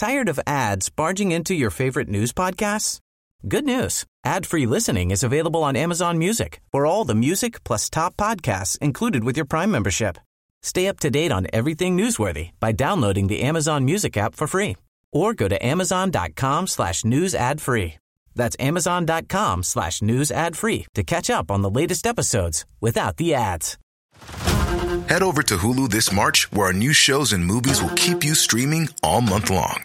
Tired of ads barging into your favorite news podcasts? Good news. Ad-free listening is available on Amazon Music for all the music plus top podcasts included with your Prime membership. Stay up to date on everything newsworthy by downloading the Amazon Music app for free or go to amazon.com slash news ad free. That's amazon.com slash news ad free to catch up on the latest episodes without the ads. Head over to Hulu this March, where our new shows and movies will keep you streaming all month long.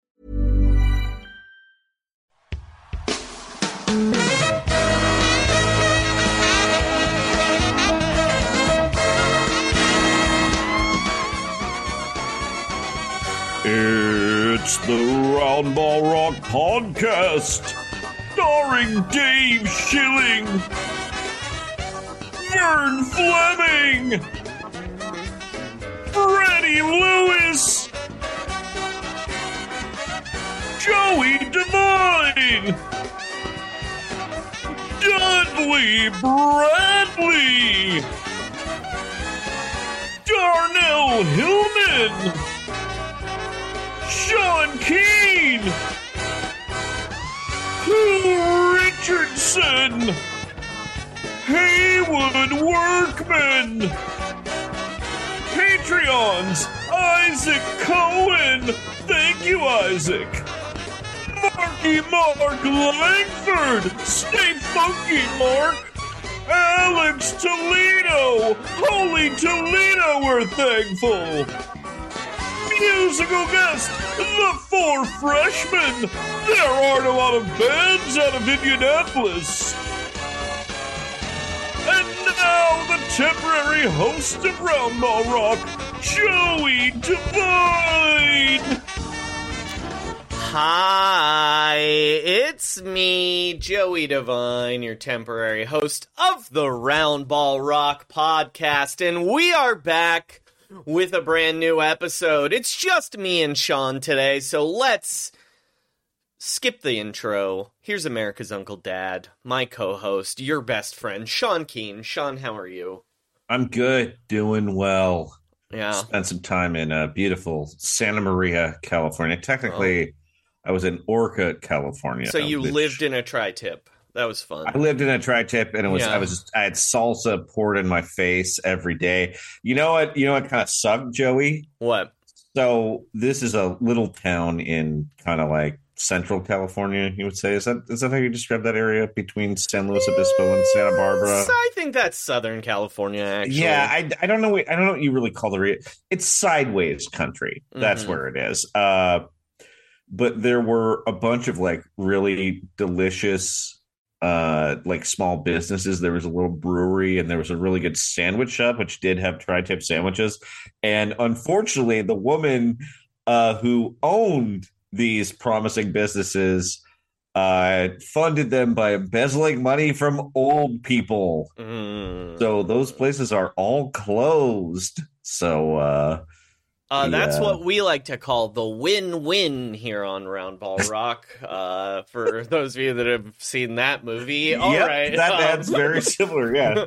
It's the Round Ball Rock Podcast, starring Dave Schilling, Vern Fleming, Freddie Lewis, Joey Devine, Dudley Bradley, Darnell Hillman. Sean Keane, Richardson, Haywoode Workman, Patreons, Isaac Cohen, thank you, Isaac. Marky Mark Langford, stay funky, Mark. Alex Toledo, holy Toledo, we're thankful musical guest, the Four Freshmen. There aren't a lot of bands out of Indianapolis. And now the temporary host of Roundball Rock, Joey Devine. Hi, it's me, Joey Devine, your temporary host of the Roundball Rock podcast, and we are back with a brand new episode. It's just me and Sean today, so let's skip the intro. Here's America's Uncle Dad, my co host, your best friend, Sean Keane. Sean, how are you? I'm good, doing well. Yeah. Spent some time in uh, beautiful Santa Maria, California. Technically, oh. I was in Orcutt, California. So you which... lived in a tri tip. That was fun. I lived in a tri-tip, and it was yeah. I was just, I had salsa poured in my face every day. You know what? You know what kind of sucked, Joey? What? So this is a little town in kind of like central California. You would say is that is that how you describe that area between San Luis Obispo and Santa Barbara? I think that's Southern California. Actually, yeah. I, I don't know. What, I don't know what you really call the area. It's sideways country. That's mm-hmm. where it is. Uh, but there were a bunch of like really delicious uh like small businesses there was a little brewery and there was a really good sandwich shop which did have tri-tip sandwiches. And unfortunately the woman uh who owned these promising businesses uh funded them by embezzling money from old people. Mm. so those places are all closed. So uh that's yeah. what we like to call the win-win here on Roundball Rock. Uh, for those of you that have seen that movie, all yep, right, that, that's um, very similar. Yeah.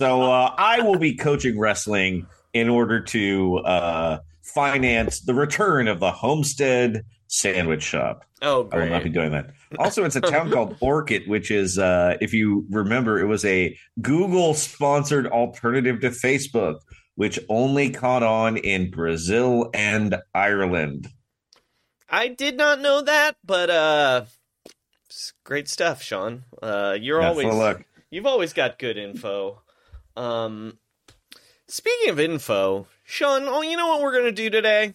So uh, I will be coaching wrestling in order to uh, finance the return of the Homestead Sandwich Shop. Oh, I will not be doing that. Also, it's a town called Orcutt, which is, uh, if you remember, it was a Google sponsored alternative to Facebook, which only caught on in Brazil and Ireland. I did not know that, but uh, great stuff, Sean. Uh, you're always you've always got good info. Um, speaking of info, Sean, oh, you know what we're gonna do today?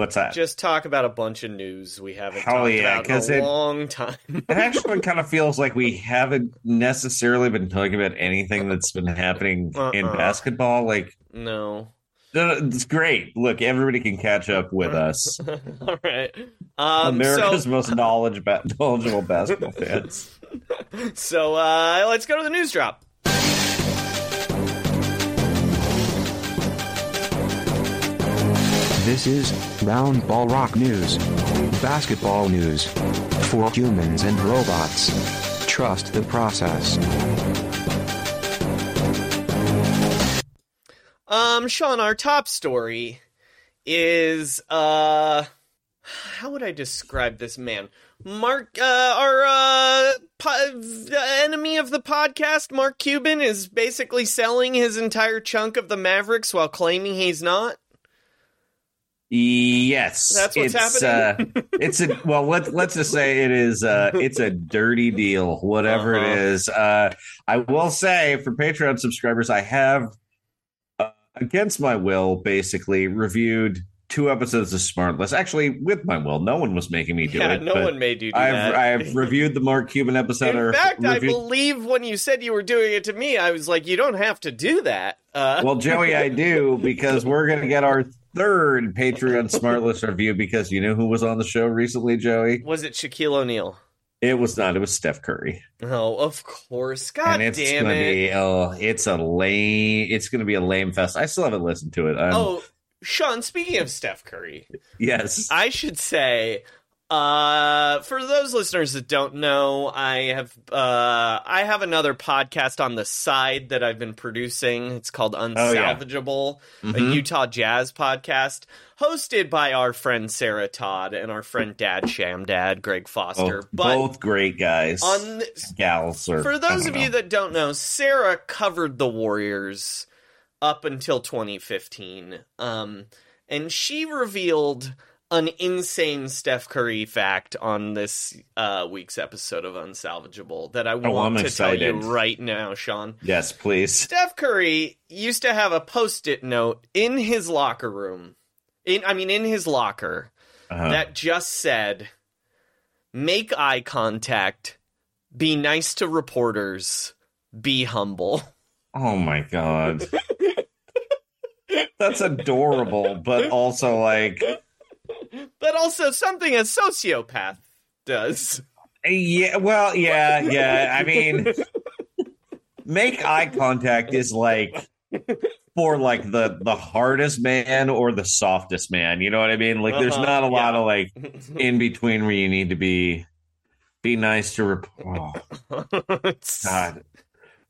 What's that? Just talk about a bunch of news we haven't talked yeah, about in a it- long time. it actually kind of feels like we haven't necessarily been talking about anything that's been happening in Uh-uh. basketball. Like, no. it's great. Look, everybody can catch up with us. All right. Um, America's so, most knowledge ba- knowledgeable basketball fans. so uh, let's go to the news drop. This is Round Ball Rock News. Basketball news. For humans and robots. Trust the process. Um, Sean, our top story is uh how would I describe this man? Mark uh our uh po- enemy of the podcast, Mark Cuban is basically selling his entire chunk of the Mavericks while claiming he's not. Yes, That's what's it's, happening? Uh, it's a well. Let's let's just say it is. Uh, it's a dirty deal, whatever Uh-huh. it is. Uh, I will say for Patreon subscribers, I have, uh, against my will, basically reviewed two episodes of Smartless. Actually, with my will, no one was making me do yeah, it. no one made you do I've that. I've reviewed the Mark Cuban episode. In or fact, I believe when you said you were doing it to me, I was like, you don't have to do that. Uh, Well, Joey, I do because we're going to get our third Patreon Smartless review because you know who was on the show recently, Joey? was it Shaquille O'Neal? It was not. It was Steph Curry. Oh, of course. God and it's damn gonna it. be oh, it's a lame. It's gonna be a lame fest. I still haven't listened to it. Um, oh, Sean, speaking of Steph Curry, yes, I should say, uh, for those listeners that don't know, I have uh, I have another podcast on the side that I've been producing. It's called Oh, yeah. Unsalvageable, a. Utah jazz podcast, hosted by our friend Sarah Todd and our friend Dad Sham Dad Greg Foster. both, but both great guys, on this, gals. Or, for those of you that don't know, Sarah covered the Warriors up until 2015. Um, and she revealed an insane Steph Curry fact on this uh, week's episode of Unsalvageable that I want Oh, to tell you right now, Sean. yes, please. Steph Curry used to have a post-it note in his locker room. In I mean in his locker Uh, that just said, make eye contact, be nice to reporters, be humble. oh my god, that's adorable, but also like, But also something a sociopath does. yeah, well, yeah, yeah. I mean, make eye contact is like for like the the hardest man or the softest man. You know what I mean? Like, there's Uh-huh, not a lot of like in between where you need to be be nice to rep- oh, it's, God.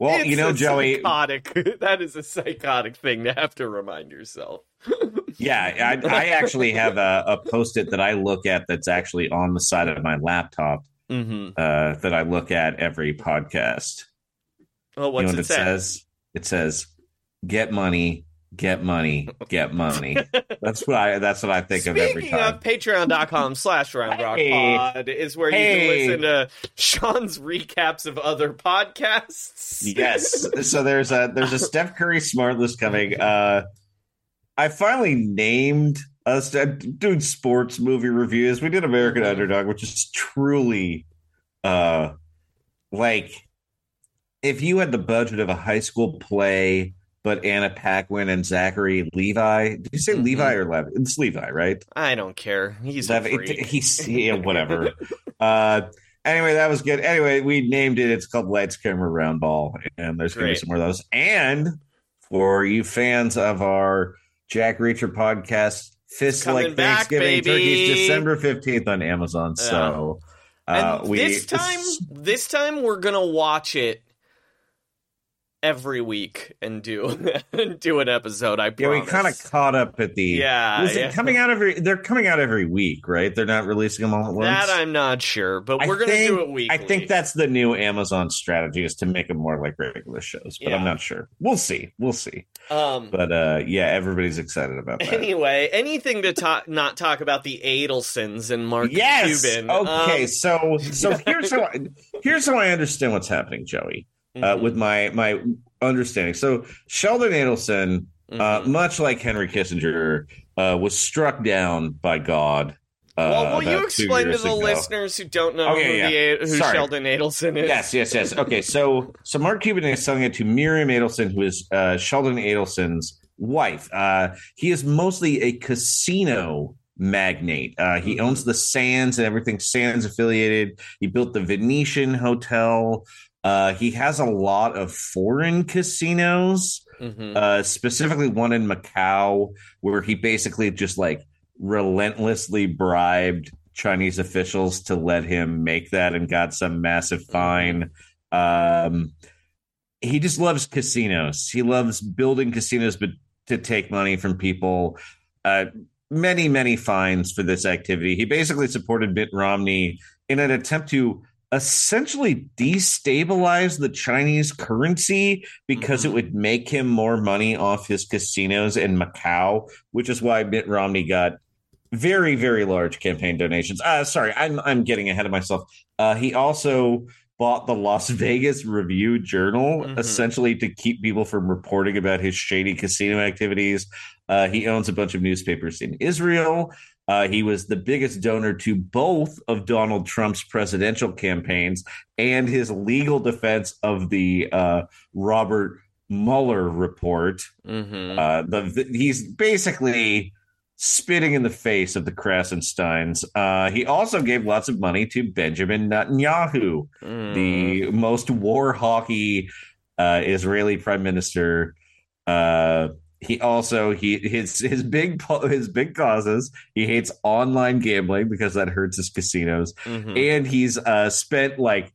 Well, it's you know, Joey. psychotic. That is a psychotic thing to have to remind yourself. Yeah, I, I actually have a, a post it that I look at that's actually on the side of my laptop Mm-hmm. uh, that I look at every podcast. Well, you what's know what it, it say? says? It says, "Get money, get money, get money." that's what I. That's what I think of every Speaking time. of patreon.com slash roundrock Hey. pod is where you can listen to Sean's recaps of other podcasts. yes. So there's a there's a Steph Curry Smartless coming. Uh, I finally named us uh, doing sports movie reviews. We did American Underdog, which is truly uh like if you had the budget of a high school play, but Anna Paquin and Zachary Levi. Did you say Mhm. Levi or Levi? It's Levi, right? I don't care. He's Levi- it- he's yeah, whatever. uh anyway, that was good. Anyway, we named it. It's called Lights Camera Round Ball, and there's gonna be some more of those. And for you fans of our Jack Reacher podcast, Fist Like back, Thanksgiving baby. Turkeys, December fifteenth on Amazon. So uh, and we this time, this time we're gonna watch it every week and do do an episode. I Yeah, we kind of caught up at the. Yeah, was yeah. it coming out every? They're coming out every week, right? They're not releasing them all at once. that I'm not sure, but I we're gonna think- do it weekly. I think that's the new Amazon strategy is to make them more like regular shows, but I'm not sure. We'll see. We'll see. um. But uh yeah, everybody's excited about that. Anyway, anything to talk not talk about the Adelsons and Mark yes. Cuban. Okay. Um, so so here's how I, here's how I understand what's happening, Joey. Uh, mhm, with my my understanding. So Sheldon Adelson, uh, mhm. much like Henry Kissinger, uh, was struck down by God. Uh, well, will you explain to the ago. listeners who don't know Okay, who, yeah. the, who Sheldon Adelson is? Yes, yes, yes. Okay, so so Mark Cuban is selling it to Miriam Adelson, who is uh, Sheldon Adelson's wife. Uh, he is mostly a casino magnate. Uh, he Mhm. owns the Sands and everything Sands affiliated. He built the Venetian Hotel. Uh, he has a lot of foreign casinos Mhm. uh, specifically one in Macau, where he basically just like relentlessly bribed Chinese officials to let him make that and got some massive fine. Um, he just loves casinos. He loves building casinos, but to take money from people. Uh, many, many fines for this activity. He basically supported Mitt Romney in an attempt to essentially destabilize the Chinese currency because it would make him more money off his casinos in Macau, which is why Mitt Romney got very, very large campaign donations. Uh, sorry, I'm I'm getting ahead of myself. Uh, he also bought the Las Vegas Review Journal Mhm. essentially to keep people from reporting about his shady casino activities. Uh, he owns a bunch of newspapers in Israel. Uh, he was the biggest donor to both of Donald Trump's presidential campaigns and his legal defense of the uh, Robert Mueller report. Mhm. Uh, the he's basically spitting in the face of the Krassensteins. Uh, he also gave lots of money to Benjamin Netanyahu, Mm. the most war hawky uh, Israeli prime minister. Uh, he also he his his big his big causes. He hates online gambling because that hurts his casinos, Mhm. and he's uh, spent like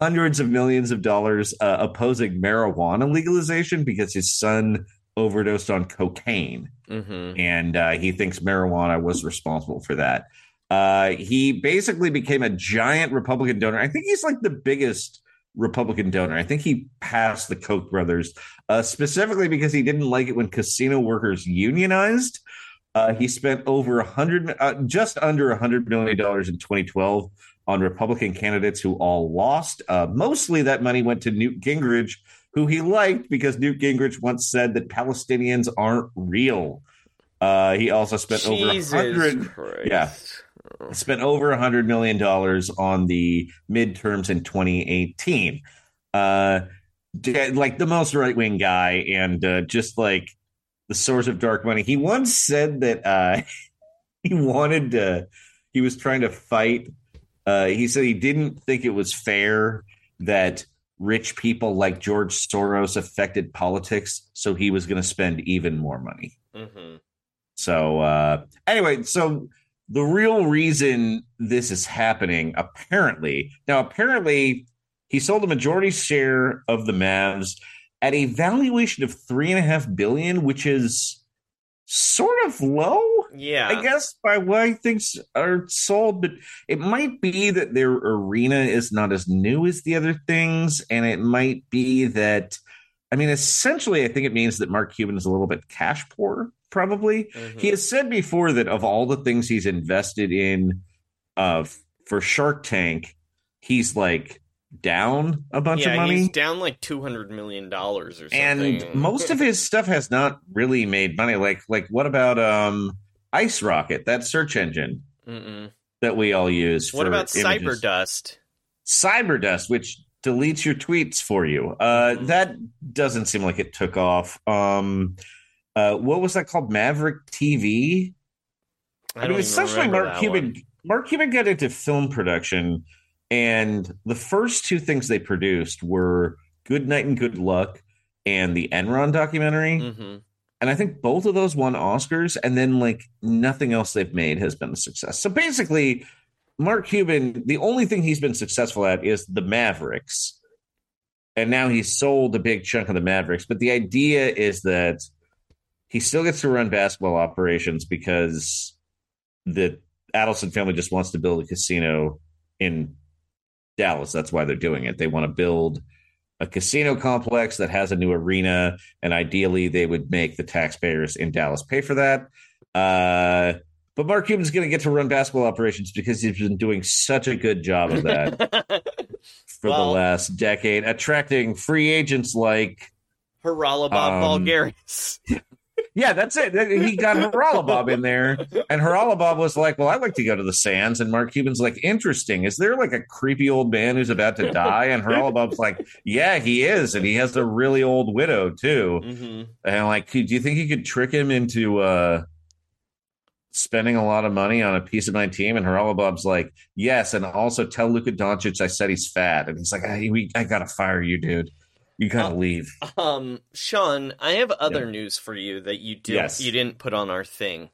hundreds of millions of dollars uh, opposing marijuana legalization because his son overdosed on cocaine Mhm. and uh, he thinks marijuana was responsible for that. Uh, he basically became a giant Republican donor. I think he's like the biggest Republican donor. I think he passed the Koch brothers uh, specifically because he didn't like it when casino workers unionized. Uh, he spent over a hundred, uh, just under a hundred million dollars in 2012 on Republican candidates who all lost. Uh, mostly that money went to Newt Gingrich, who he liked because Newt Gingrich once said that Palestinians aren't real. Uh, he also spent over a hundred yeah. Spent over a hundred million dollars on the midterms in 2018. Uh, like the most right wing guy, and uh, just like the source of dark money. He once said that uh, he wanted to. He was trying to fight. Uh, he said he didn't think it was fair that rich people like George Soros affected politics, so he was going to spend even more money. Mhm. So uh anyway, so the real reason this is happening, apparently, now apparently he sold a majority share of the Mavs at a valuation of three and a half billion, which is sort of low, Yeah. I guess, by why things are sold. But it might be that their arena is not as new as the other things, and it might be that I mean, essentially, I think it means that Mark Cuban is a little bit cash poor, probably. Mhm. He has said before that of all the things he's invested in uh, for Shark Tank, he's like down a bunch yeah, of money. he's down like two hundred million dollars or something. And most of his stuff has not really made money. Like, like what about um, Ice Rocket, that search engine Mm-mm. that we all use? What for about images? Cyberdust? Cyberdust, which deletes your tweets for you. Uh, Mhm. That doesn't seem like it took off. Um, uh, what was that called? Maverick TV. I, I, mean, essentially, Mark Cuban. one. Mark Cuban got into film production, and the first two things they produced were "Good Night and Good Luck" and the Enron documentary. Mhm. And I think both of those won Oscars, and then like nothing else they've made has been a success. So basically, Mark Cuban, the only thing he's been successful at is the Mavericks. and now he's sold a big chunk of the Mavericks. But the idea is that he still gets to run basketball operations because the Adelson family just wants to build a casino in Dallas. That's why they're doing it. They want to build a casino complex that has a new arena, and ideally, they would make the taxpayers in Dallas pay for that. Uh, but Mark Cuban's going to get to run basketball operations because he's been doing such a good job of that for Well- the last decade, attracting free agents like. Haralabob Um, Voulgaris. Yeah, that's it. He got Haralabob in there, and Haralabob was like, "Well, I'd like to go to the Sands." And Mark Cuban's like, "Interesting. Is there like a creepy old man who's about to die?" And Haralabob's like, "Yeah, he is, and he has a really old widow too." hmm And like, do you think you could trick him into uh spending a lot of money on a piece of my team? And Haralabob's like, "Yes, and also tell Luka Doncic I said he's fat." And he's like, "I, we, I gotta fire you, dude. You gotta Uh, leave." Um, Sean, I have other Yeah. news for you that you did Yes. you didn't put on our thing.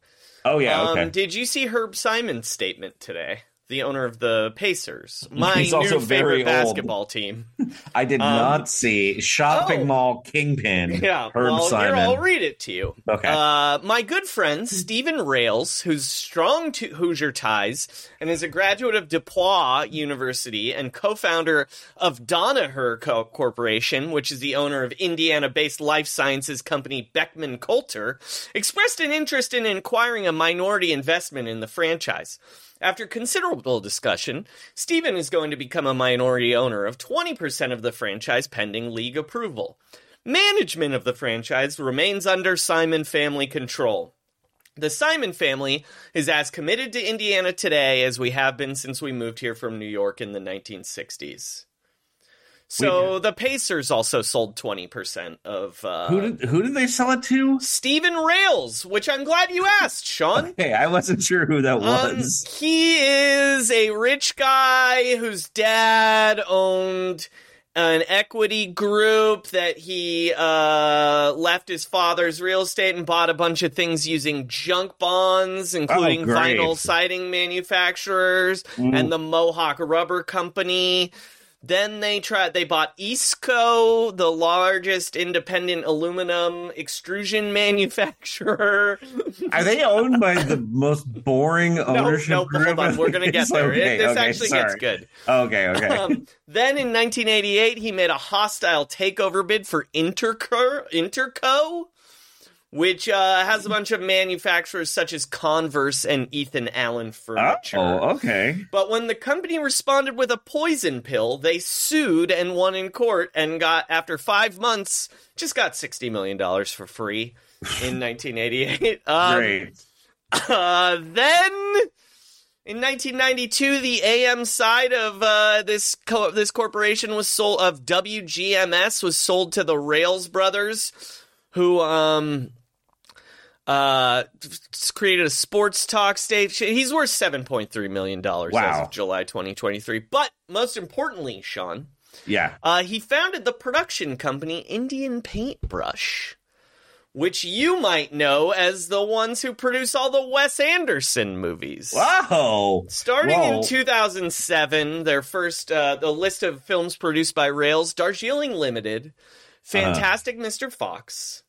Oh yeah, um, okay. Did you see Herb Simon's statement today? The owner of the Pacers, my He's new favorite old. basketball team. I did Um, not see shopping oh. mall kingpin. Yeah, Herb well, Simon. here I'll read it to you. Okay. Uh, my good friend Steven Rales, who's strong to Hoosier ties and is a graduate of DePauw University and co-founder of Danaher Co- Corporation, which is the owner of Indiana-based life sciences company Beckman Coulter, expressed an interest in acquiring a minority investment in the franchise. After considerable discussion, Steven is going to become a minority owner of 20% of the franchise pending league approval. Management of the franchise remains under Simon family control. The Simon family is as committed to Indiana today as we have been since we moved here from New York in the 1960s. So the Pacers also sold 20% of uh, who did who did they sell it to? Steven Rales, which I'm glad you asked, Sean. Hey, I wasn't sure who that Um, was. he is a rich guy whose dad owned an equity group that he uh, left his father's real estate and bought a bunch of things using junk bonds, including Oh, vinyl siding manufacturers Mm. and the Mohawk Rubber Company. Then they tried. They bought Easco, the largest independent aluminum extrusion manufacturer. Are they owned by the most boring No, ownership no, group? hold on. We're gonna get there. okay, It- this okay, actually gets good. Okay, okay. Um, then in 1988, he made a hostile takeover bid for Interco, Interco which uh, has a bunch of manufacturers such as Converse and Ethan Allen Furniture. oh, okay. But when the company responded with a poison pill, they sued and won in court and got, after five months, just got $60 million for free in 1988. Um, Great. uh, then in 1992, the AM side of uh, this co- this corporation was sold of WGMS was sold to the Rales brothers, who um uh created a sports talk station. He's worth 7.3 million dollars as of July 2023. But most importantly, Sean, Yeah. uh, he founded the production company Indian Paintbrush, which you might know as the ones who produce all the Wes Anderson movies. Wow. Starting Whoa. in 2007, their first uh, the list of films produced by Rales: Darjeeling Limited, Fantastic Mr. Fox,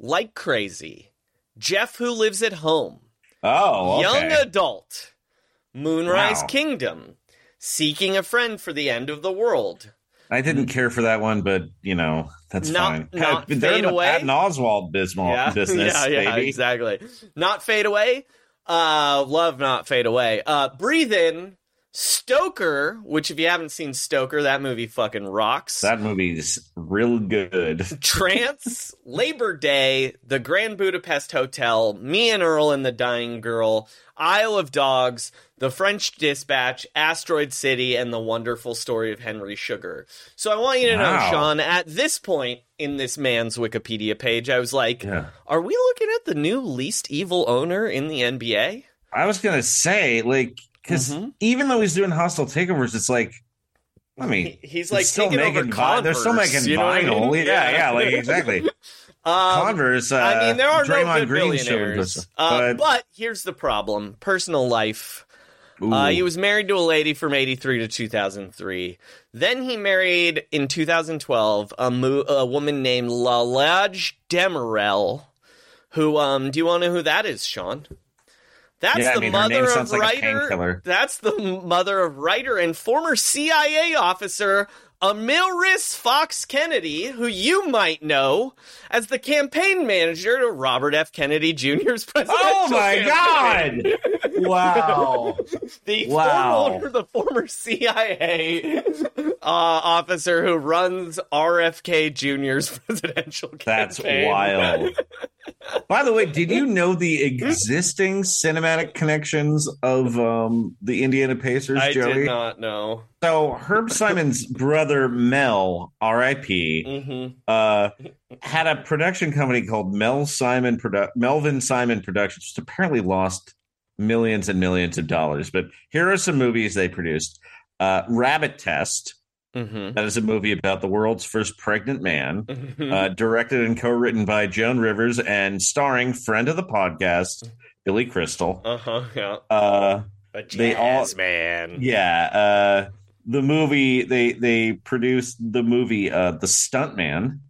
Like Crazy, Jeff Who Lives at Home, Oh, okay. Young Adult, Moonrise Wow. Kingdom, Seeking a Friend for the End of the World. I didn't care for that one, but you know that's Not- fine. not They're Fade in the Away? Patton Oswalt bismal yeah, business, yeah, yeah, baby. exactly. Not fade away. Uh, love not fade away. Uh, breathe in. Stoker, which if you haven't seen Stoker, that movie fucking rocks. That movie's real good. Trance, Labor Day, The Grand Budapest Hotel, Me and Earl and the Dying Girl, Isle of Dogs, The French Dispatch, Asteroid City, and The Wonderful Story of Henry Sugar. So I want you to know, Sean, at this point in this man's Wikipedia page, I was like, Yeah. are we looking at the new least evil owner in the NBA? I was gonna say, like, because Mhm. even though he's doing hostile takeovers, it's like, I mean, He- He's like still making vi- they're still making you know what I vinyl. mean? Yeah, yeah, like exactly. Um, Converse. Uh, I mean, there are Draymond no good Green billionaires. Uh, but but here's the problem: personal life. Uh, he was married to a lady from 83 to 2003. Then he married in 2012 a, mo- a woman named Lalage Demirel, who, um, do you want to know who that is, Sean? That's Yeah, I the mean, mother of writer. That's the mother of writer and former CIA officer Amaryllis Fox Kennedy, who you might know as the campaign manager to Robert F. Kennedy Jr.'s presidential Oh my campaign. god! Wow. The Wow. former, the former CIA uh, officer who runs RFK Jr.'s presidential campaign. That's wild. By the way, did you know the existing cinematic connections of um, the Indiana Pacers, I Joey? did not know. So Herb Simon's brother Mel, R.I.P., hmm uh, had a production company called Mel Simon Produ- Melvin Simon Productions, which apparently lost millions and millions of dollars. But here are some movies they produced: uh, Rabbit Test. Hmm That is a movie about the world's first pregnant man, Mm-hmm. uh, directed and co-written by Joan Rivers and starring friend of the podcast Billy Crystal. Uh huh. Yeah. Uh, A They all- jazz man. yeah, uh, the movie they they produced the movie uh, The Stuntman,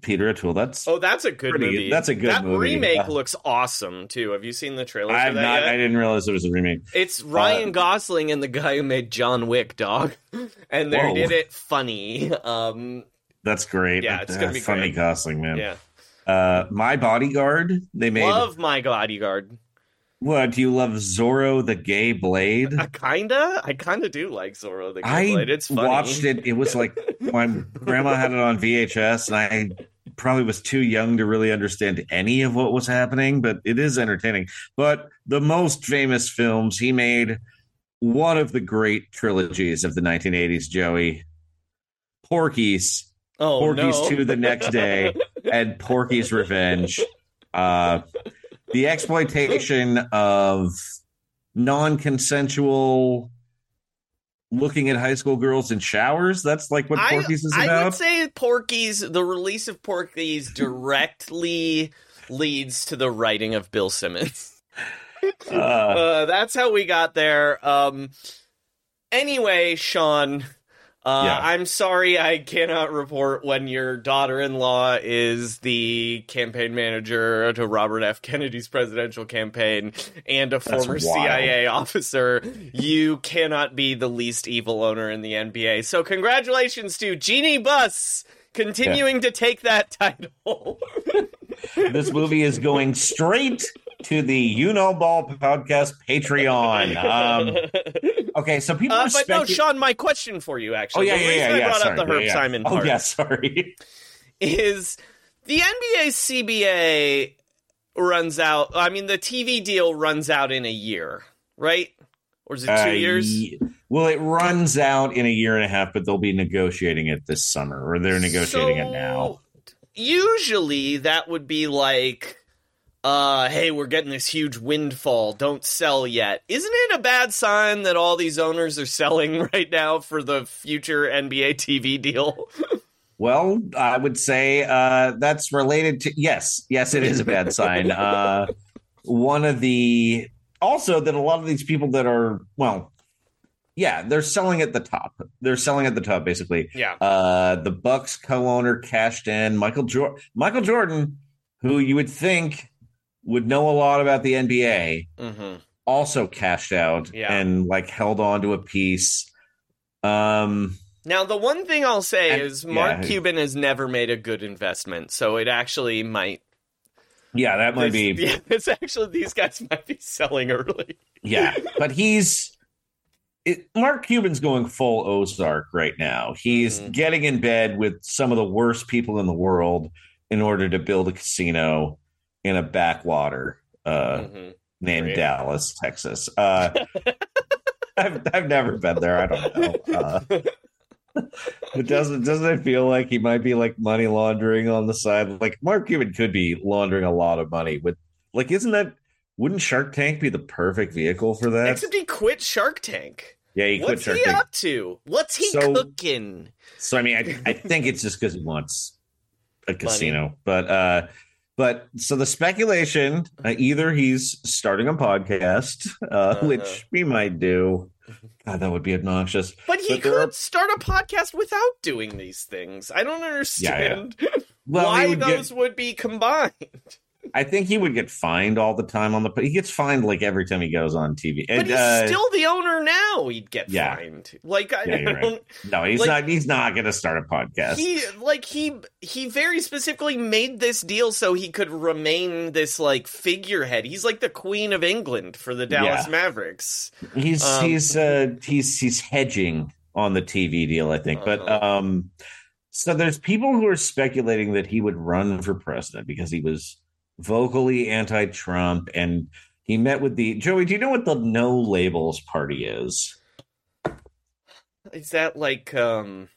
Peter O'Toole. That's Oh, that's a good Pretty- movie. that's a good that movie. remake Uh, looks awesome too. Have you seen the trailer? I've not. yet? I didn't realize it was a remake. It's Ryan Uh, Gosling and the guy who made John Wick, dog, and they Whoa. did it funny. Um, That's great. Yeah, it's gonna be funny great. Gosling man. yeah, Uh, My Bodyguard. They made. love my bodyguard. What do you love? Zorro the Gay Blade. I kinda, I kinda do like Zorro the Gay I Blade. It's funny. watched it. It was like my grandma had it on VHS, and I probably was too young to really understand any of what was happening. But it is entertaining. But the most famous films he made, one of the great trilogies of the 1980s, Joey. Porky's, Oh Porky's no. 2 the next day, and Porky's Revenge. Uh, the exploitation of non-consensual looking at high school girls in showers. That's like what I, Porky's is I about. would say Porky's, the release of Porky's directly leads to the writing of Bill Simmons. Uh, Uh, that's how we got there. Um, anyway, Sean, uh, Yeah. I'm sorry I cannot report when your daughter-in-law is the campaign manager to Robert F. Kennedy's presidential campaign and a former wild. CIA officer. You cannot be the least evil owner in the NBA. So congratulations to Jeanie Buss continuing to take that title. this movie is going straight to the You Know Ball podcast Patreon. Um, okay, so people Uh, are but no, Sean, my question for you Oh actually. yeah, the yeah, reason yeah, I yeah. brought sorry. up the Herb yeah, yeah. Simon Oh yeah, sorry. is the NBA CBA runs out. I mean, the TV deal runs out in a year, right? Or is it two Uh, years? ye- Well, it runs out in a year and a half, but they'll be negotiating it this summer, or they're negotiating it now. Usually, that would be like, uh, "Hey, we're getting this huge windfall. Don't sell yet." Isn't it a bad sign that all these owners are selling right now for the future NBA TV deal? Well, I would say uh, that's related to yes, yes, it is a bad sign. Uh, one of the also that a lot of these people that are well, yeah, they're selling at the top. They're selling at the top basically. yeah. Uh, the Bucks co-owner cashed in. Michael Jordan, Michael Jordan, who you would think would know a lot about the NBA, hmm also cashed out Yeah. and like held on to a piece. Um, Now, the one thing I'll say And- is Mark yeah. Cuban has never made a good investment, so it actually might. yeah, that might this, be Yeah, it's actually these guys might be selling early. Yeah, but he's it, Mark Cuban's going full Ozark right now. He's Mhm. getting in bed with some of the worst people in the world in order to build a casino in a backwater uh, Mhm. named Great. Dallas, Texas. Uh, I've I've never been there. I don't know. Uh, it doesn't doesn't it feel like he might be like money laundering on the side? Like Mark Cuban could be laundering a lot of money with like isn't that wouldn't Shark Tank be the perfect vehicle for that? Except he quit Shark Tank. yeah, he quit Shark. What's he Tank. up to? What's he So- cooking? So I mean, I, I think it's just because he wants a casino. But uh, but so the speculation uh, either he's starting a podcast, uh, Uh-huh. which we might do. God, that would be obnoxious. But he But could are- start a podcast without doing these things. I don't understand Well, why would get- those would be combined. I think he would get fined all the time on the. He gets fined like every time he goes on TV. But And, he's uh, still the owner now. He'd get Yeah. fined. Like I Yeah, right. no, he's like- not. He's not going to start a podcast. He like he he very specifically made this deal so he could remain this like figurehead. He's like the queen of England for the Dallas Yeah. Mavericks. He's Um, he's uh he's he's hedging on the TV deal, I think. But Uh-huh. um so there's people who are speculating that he would run for president because he was vocally anti-Trump and he met with the Joey, do you know what the no labels party is? Is that like um?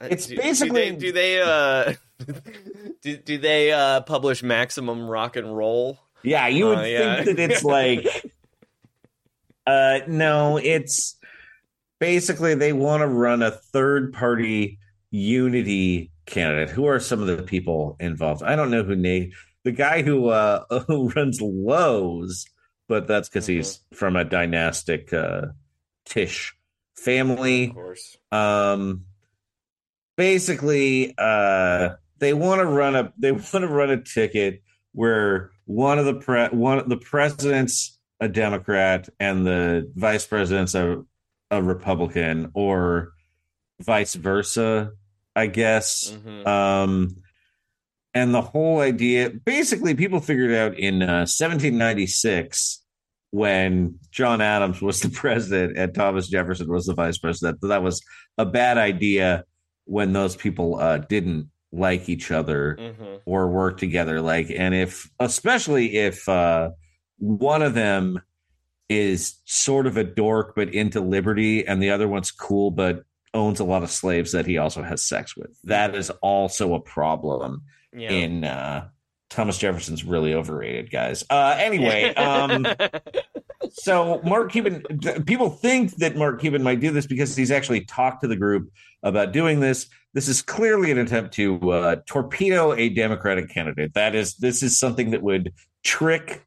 uh, It's do- basically- do they, do they uh do, do they uh publish Maximum Rock and Roll? Yeah, you would Oh, yeah. think that it's like uh no, it's basically they want to run a third party unity candidate. Who are some of the people involved? I don't know who Nate the guy who uh who runs Loews, but that's because he's from a dynastic uh Tisch family Of course. um basically uh they want to run a they want to run a ticket where one of the pre one of the president's a democrat and the vice president's a a republican or vice versa i guess Mhm. um and the whole idea basically people figured out in uh, 1796 when John Adams was the president and Thomas Jefferson was the vice president that that was a bad idea when those people uh, didn't like each other Mhm. or work together like and if especially if uh, one of them is sort of a dork but into liberty and the other one's cool but owns a lot of slaves that he also has sex with that is also a problem Yeah. in uh Thomas Jefferson's really overrated, guys. Uh anyway, um so Mark Cuban people think that Mark Cuban might do this because he's actually talked to the group about doing this. This is clearly an attempt to uh, torpedo a Democratic candidate. That is this is something that would trick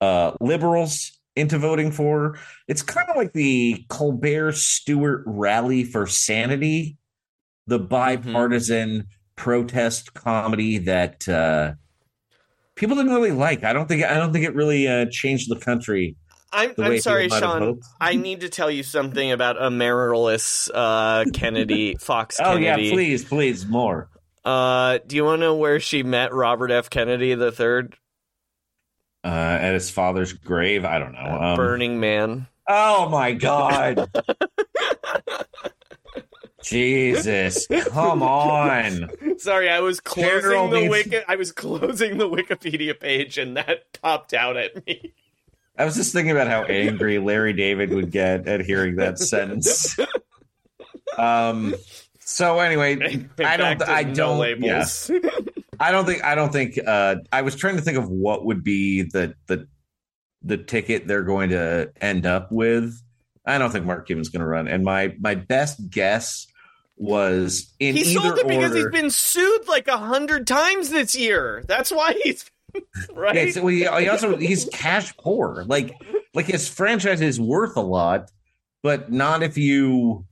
uh liberals into voting for. It's kind of like the Colbert Stewart rally for sanity, the bipartisan protest comedy that uh people didn't really like. I don't think I don't think it really uh changed the country. I'm, the I'm sorry, Sean. I need to tell you something about Amaryllis uh, Kennedy, Fox Oh Kennedy. yeah, please, please, more. Uh, do you want to know where she met Robert F. Kennedy the third? Uh at his father's grave. I don't know. Um, Burning Man. Oh my god. Jesus, come on. Sorry, I was closing General the wiki. I was closing the Wikipedia page, and that popped out at me. I was just thinking about how angry Larry David would get at hearing that sentence. Um so anyway, I don't I don't yeah. I don't think I don't think uh I was trying to think of what would be the the the ticket they're going to end up with. I don't think Mark Cuban's going to run. And my my best guess was in he sold it because order. he's been sued like a hundred times this year. That's why he's right. Yeah, so he, he also he's cash poor. Like like his franchise is worth a lot, but not if you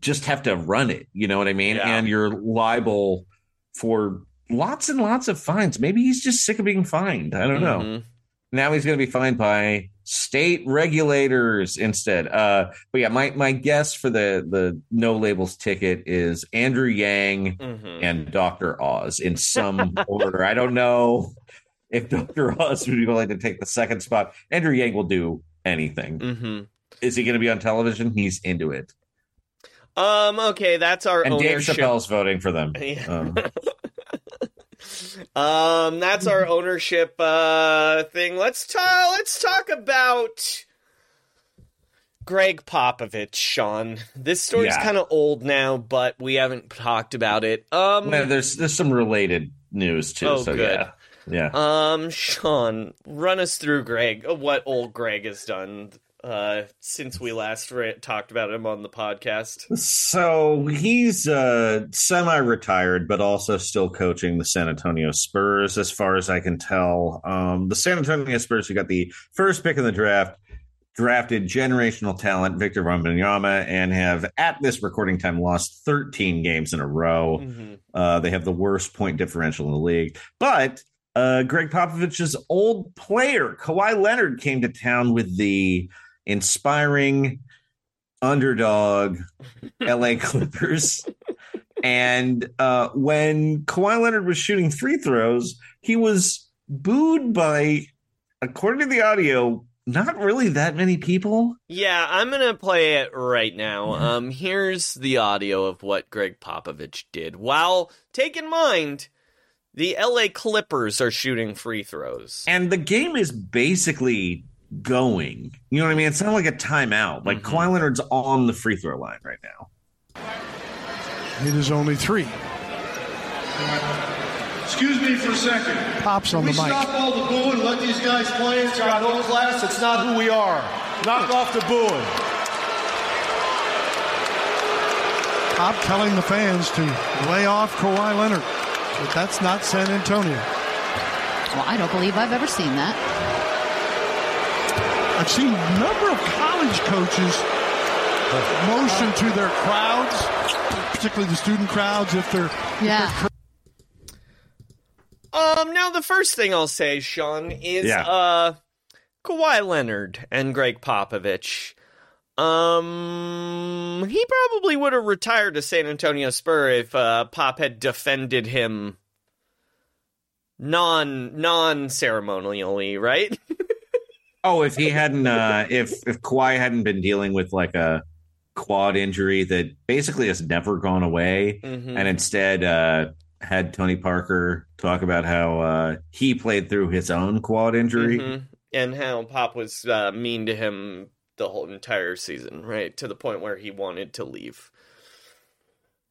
just have to run it. You know what I mean? Yeah. And you're liable for lots and lots of fines. Maybe he's just sick of being fined. I don't know. Mhm. Now he's going to be fined by state regulators instead. Uh, but yeah, my my guess for the the no labels ticket is Andrew Yang Mhm. and Dr. Oz in some order. I don't know if Dr. Oz would be willing to take the second spot. Andrew Yang will do anything. Mhm. Is he going to be on television? He's into it. Um. Okay, that's our And Dave ownership. Chappelle's voting for them. Yeah. Um, Um, that's our ownership uh thing. Let's talk. Let's talk about Gregg Popovich, Sean. This story's Yeah. kind of old now, but we haven't talked about it. Um, well, there's there's some related news too. Oh, so good. yeah, yeah. um, Sean, run us through Greg. What old Greg has done. Uh, since we last re- talked about him on the podcast? So he's uh, semi-retired, but also still coaching the San Antonio Spurs, as far as I can tell. Um, the San Antonio Spurs, who got the first pick in the draft, drafted generational talent Victor Wembanyama, and have at this recording time lost 13 games in a row. Mm-hmm. Uh, they have the worst point differential in the league, but. Uh, Gregg Popovich's old player, Kawhi Leonard, came to town with the inspiring underdog LA Clippers. and uh, when Kawhi Leonard was shooting free throws, he was booed by, according to the audio, not really that many people. Yeah, I'm gonna play it right now. Um, here's the audio of what Gregg Popovich did. While take in mind, the LA Clippers are shooting free throws. And the game is basically going. You know what I mean? It's not like a timeout. Like Mm-hmm. Kawhi Leonard's on the free throw line right now. It is only three. Excuse me for a second. Pops on Can we the mic. stop all the booing let these guys play? It's got class. It's not who we are. Knock off the booing. Pop telling the fans to lay off Kawhi Leonard. But that's not San Antonio. Well, I don't believe I've ever seen that. I've seen a number of college coaches motion to their crowds, particularly the student crowds, if they're Yeah. Um, now the first thing I'll say, Sean, is Yeah. uh Kawhi Leonard and Gregg Popovich. Um, he probably would have retired to San Antonio Spur if uh, Pop had defended him non non ceremonially, right? Oh, if he hadn't, uh, if if Kawhi hadn't been dealing with like a quad injury that basically has never gone away, Mhm. and instead uh, had Tony Parker talk about how uh, he played through his own quad injury. Mhm. And how Pop was uh, mean to him the whole entire season, right? To the point where he wanted to leave.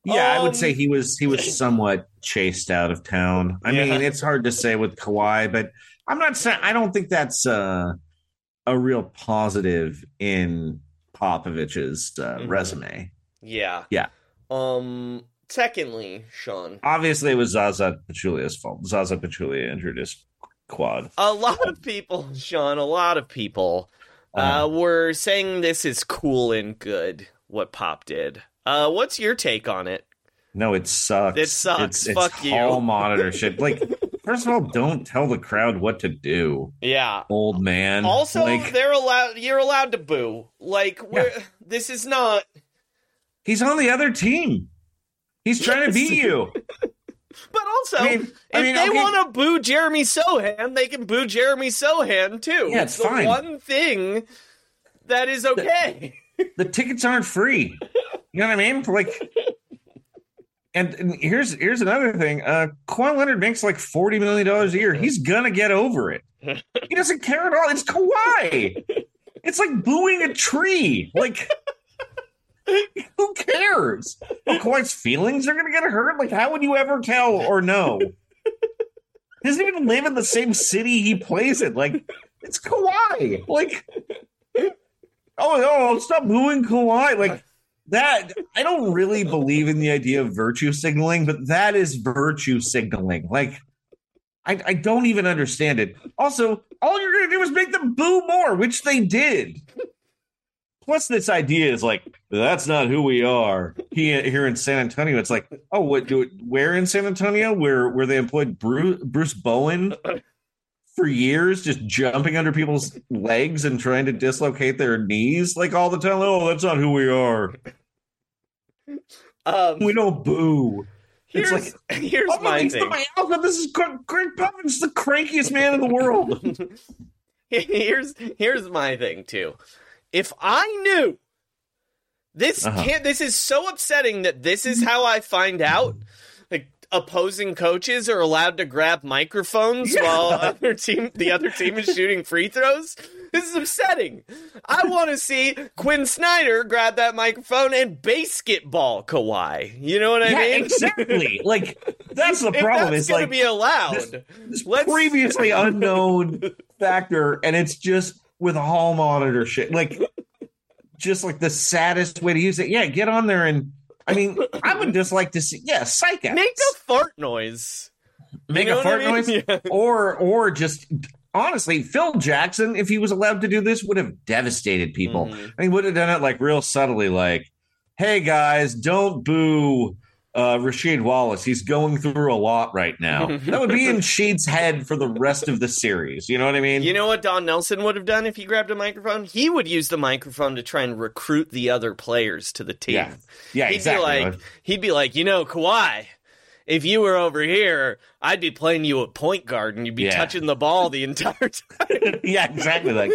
Yeah, I Um, would say he was he was somewhat chased out of town. I Yeah. mean, it's hard to say with Kawhi, but I'm not saying I don't think that's uh, a real positive in Popovich's uh, Mhm. resume. Yeah. Yeah. Um. Secondly, Sean, Obviously, it was Zaza Pachulia's fault. Zaza Pachulia introduced quad. a lot of people, Sean, a lot of people, uh, Uh-huh. were saying this is cool and good. What Pop did. Uh, what's your take on it? No, it sucks. It sucks. It's, it's Fuck you. hall monitor shit. Like, first of all, don't tell the crowd what to do, Yeah. old man. Also, like, they're allowed. You're allowed to boo. Like, we're, this is not. he's on the other team. He's trying to beat you. But also, I mean- if I mean, they okay. want to boo Jeremy Sochan, they can boo Jeremy Sochan too. Yeah, it's the fine. one thing that is okay. the tickets aren't free. You know what I mean? Like, and, and here's here's another thing. Uh, Kawhi Leonard makes like forty million dollars a year. He's gonna get over it. He doesn't care at all. It's Kawhi. It's like booing a tree. Like, who cares? Oh, Kawhi's feelings are gonna get hurt. Like, how would you ever tell or know? He doesn't even live in the same city he plays in. Like, it's Kawhi. Like, oh no, stop booing Kawhi. Like that, I don't really believe in the idea of virtue signaling, but that is virtue signaling. Like, I, I don't even understand it. Also, all you're gonna do is make them boo more, which they did. Plus, this idea is like that's not who we are here here in San Antonio. It's like, oh, what do it? Where in San Antonio? Where where they employed Bruce, Bruce Bowen for years, just jumping under people's legs and trying to dislocate their knees like all the time. Oh, that's not who we are. Um, We don't boo. here's It's like, here's oh, my thing. my alpha. This is Gregg Popovich, the crankiest man in the world. here's here's my thing too. If I knew this Uh-huh. can't this is so upsetting that this is how I find out like opposing coaches are allowed to grab microphones while other team the other team is shooting free throws. This is upsetting. I want to see Quin Snyder grab that microphone and basketball Kawhi. You know what I yeah, mean? exactly. Like that's the problem. that's It's gonna like be allowed. this let's- previously unknown factor, and it's just with a hall monitor shit. Like just like the saddest way to use it. Yeah, get on there and I mean, I would just like to see yeah, psych. Make a fart noise. make You know a fart I mean? noise Yeah. or or just honestly phil jackson if he was allowed to do this would have devastated people Mhm. and he would have done it like real subtly like hey guys don't boo uh Rasheed Wallace, he's going through a lot right now. that would be in Sheed's head for the rest of the series. You know what I mean? You know what Don Nelson would have done if he grabbed a microphone? He would use the microphone to try and recruit the other players to the team. Yeah. Yeah, he'd exactly. Be like, he'd be like, you know, Kawhi, if you were over here, I'd be playing you at point guard and you'd be Yeah. touching the ball the entire time. yeah, exactly. Like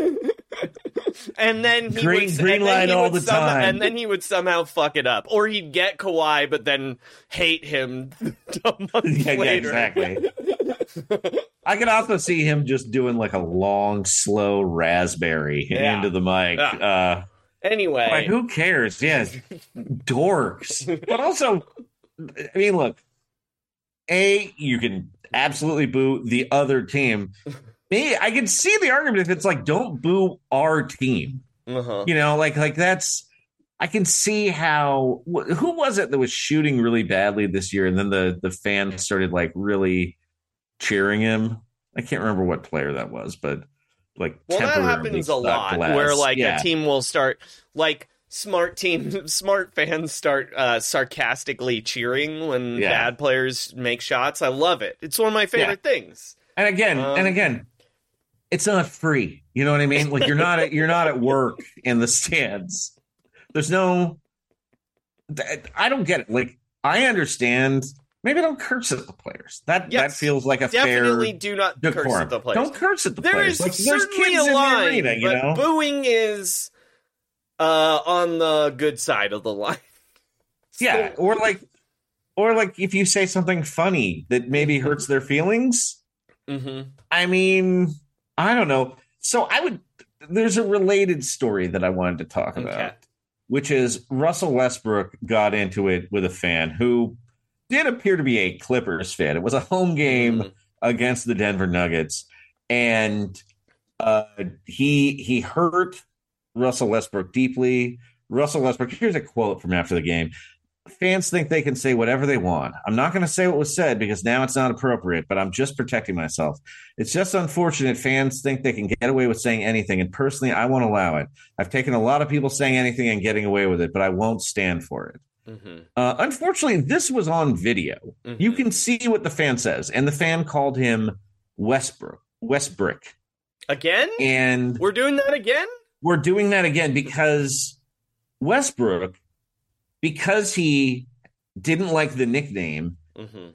and then he Green- would, green he all the somehow- time. and then he would somehow fuck it up, or he'd get Kawhi, but then hate him a yeah, yeah, exactly. I could also see him just doing like a long, slow raspberry Yeah. into the mic. Uh, Anyway, like, who cares? Yeah, dorks. But also, I mean, look, a you can absolutely boo the other team. Me, I can see the argument if it's like, don't boo our team. uh-huh. You know, like like that's. I can see how. wh- Who was it that was shooting really badly this year, and then the the fans started like really cheering him. I can't remember what player that was, but like Well, that happens a lot where like Yeah. a team will start like smart team smart fans start uh, sarcastically cheering when Yeah. bad players make shots. I love it. It's one of my favorite things. And again, Um, and again, it's not free. You know what I mean? Like you're not at, you're not at work in the stands. There's no. I don't get it. Like I understand. Maybe don't curse at the players. That that feels like a Definitely fair do not curse at the players. Don't curse at the There players. is Like, there's kids a in the line, arena, you know. booing is uh, on the good side of the line. Yeah, or like, or like if you say something funny that maybe hurts their feelings. Mm-hmm. I mean, I don't know. So I would. There's a related story that I wanted to talk about, Okay. which is Russell Westbrook got into it with a fan who did appear to be a Clippers fan. It was a home game Mhm. against the Denver Nuggets, and uh, he he hurt Russell Westbrook deeply. Russell Westbrook. Here's a quote from after the game. Fans think they can say whatever they want. I'm not going to say what was said because now it's not appropriate, but I'm just protecting myself. It's just unfortunate fans think they can get away with saying anything, and personally, I won't allow it. I've taken a lot of people saying anything and getting away with it, but I won't stand for it. Mm-hmm. Uh, unfortunately, this was on video. Mhm. You can see what the fan says, and the fan called him Westbrook, Westbrook, Again? and We're doing that again? We're doing that again because Westbrook, because he didn't like the nickname, Mm-hmm.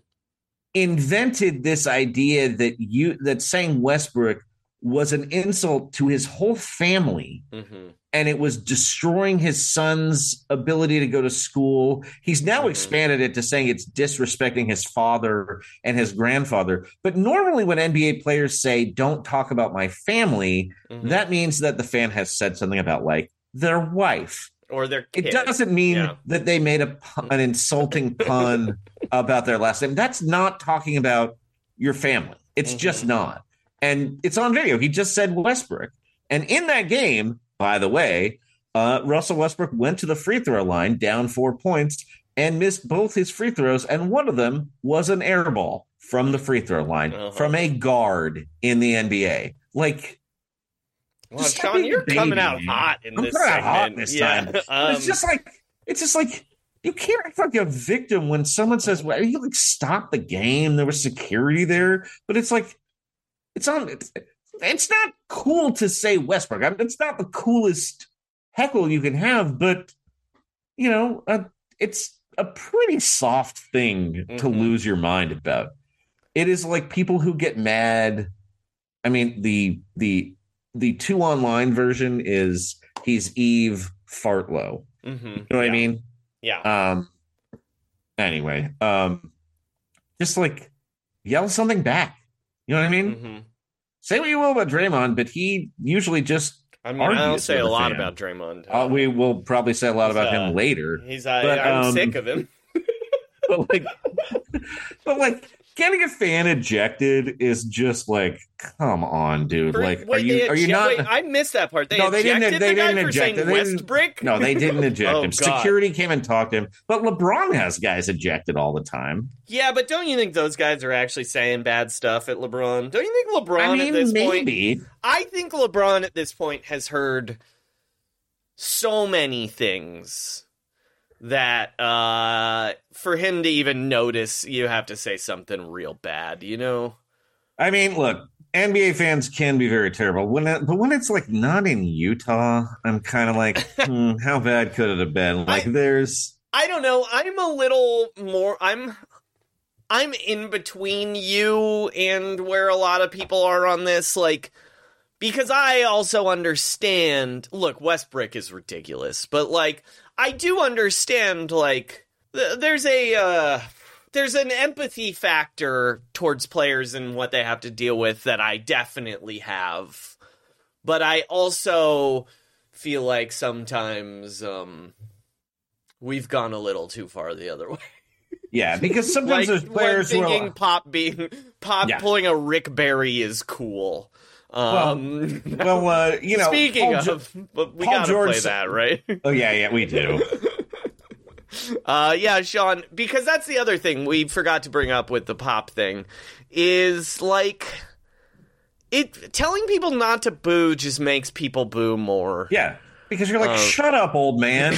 invented this idea that you that saying Westbrook was an insult to his whole family Mm-hmm. And it was destroying his son's ability to go to school. He's now expanded it to saying it's disrespecting his father and his grandfather. But normally, when NBA players say, don't talk about my family, Mhm. that means that the fan has said something about like their wife. Or their It doesn't mean Yeah. that they made a pun, an insulting pun about their last name. That's not talking about your family. It's just not. And it's on video. He just said Westbrook. And in that game, by the way, uh, Russell Westbrook went to the free throw line down four points and missed both his free throws. And one of them was an air ball from the free throw line Uh-huh. from a guard in the NBA. Like, Well, Sean, you're coming out hot in I'm this segment. hot this yeah. time. Um, it's just like it's just like you can't act like a victim when someone says, "Well, you like stop the game." There was security there, but it's like it's on. It's, it's not cool to say Westbrook. I mean, it's not the coolest heckle you can have, but you know, uh, it's a pretty soft thing to Mhm. lose your mind about. It is like people who get mad. I mean, the the the two online version is he's Eve Fartlow. mhm. You know what I mean? Yeah. Um. Anyway, um, just like yell something back. You know what I mean? Mhm. Say what you will about Draymond, but he usually just. I mean, I don't say a lot fan. about Draymond. Uh, we will probably say a lot He's, about uh, him later. He's. Uh, but, I'm um, sick of him. but like, but like, getting a fan ejected is just like, come on, dude. Like, wait, are you are you eject- not? wait, I missed that part. They no, they didn't. They the didn't eject him. They? No, they didn't eject Oh, him. God. Security came and talked to him, but LeBron has guys ejected all the time. Yeah, but don't you think those guys are actually saying bad stuff at LeBron? Don't you think LeBron I mean, at this point? maybe. I think LeBron at this point has heard so many things that uh for him to even notice you have to say something real bad, you know? I mean, look, NBA fans can be very terrible when, it, but when it's like not in Utah, I'm kind of like, hmm, how bad could it have been? Like, there's. I don't know. I'm a little more I'm I'm in between you and where a lot of people are on this like because I also understand look Westbrook is ridiculous but like I do understand like th- there's a uh there's an empathy factor towards players and what they have to deal with that I definitely have but I also feel like sometimes um we've gone a little too far the other way Yeah, because sometimes there's players when who thinking are. pop being pop Yeah. pulling a Rick Barry is cool. Um, Well, uh, you know. speaking Paul Jo- of, but we Paul gotta George play that, right? Oh, yeah, yeah, we do. Uh, yeah, Sean, because that's the other thing we forgot to bring up with the pop thing is like it telling people not to boo just makes people boo more. Yeah, because you're like, Uh, shut up, old man.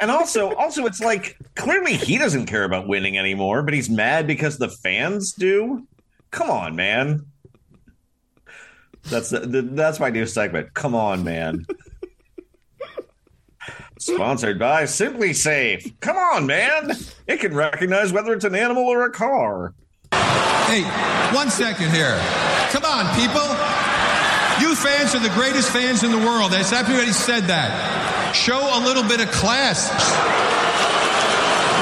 and also, also, it's like clearly he doesn't care about winning anymore, but he's mad because the fans do. Come on, man. That's the, that's my new segment. Come on, man. Sponsored by SimpliSafe. Come on, man. It can recognize whether it's an animal or a car. Hey, one second here. Come on, people. You fans are the greatest fans in the world. That's everybody said that. Show a little bit of class.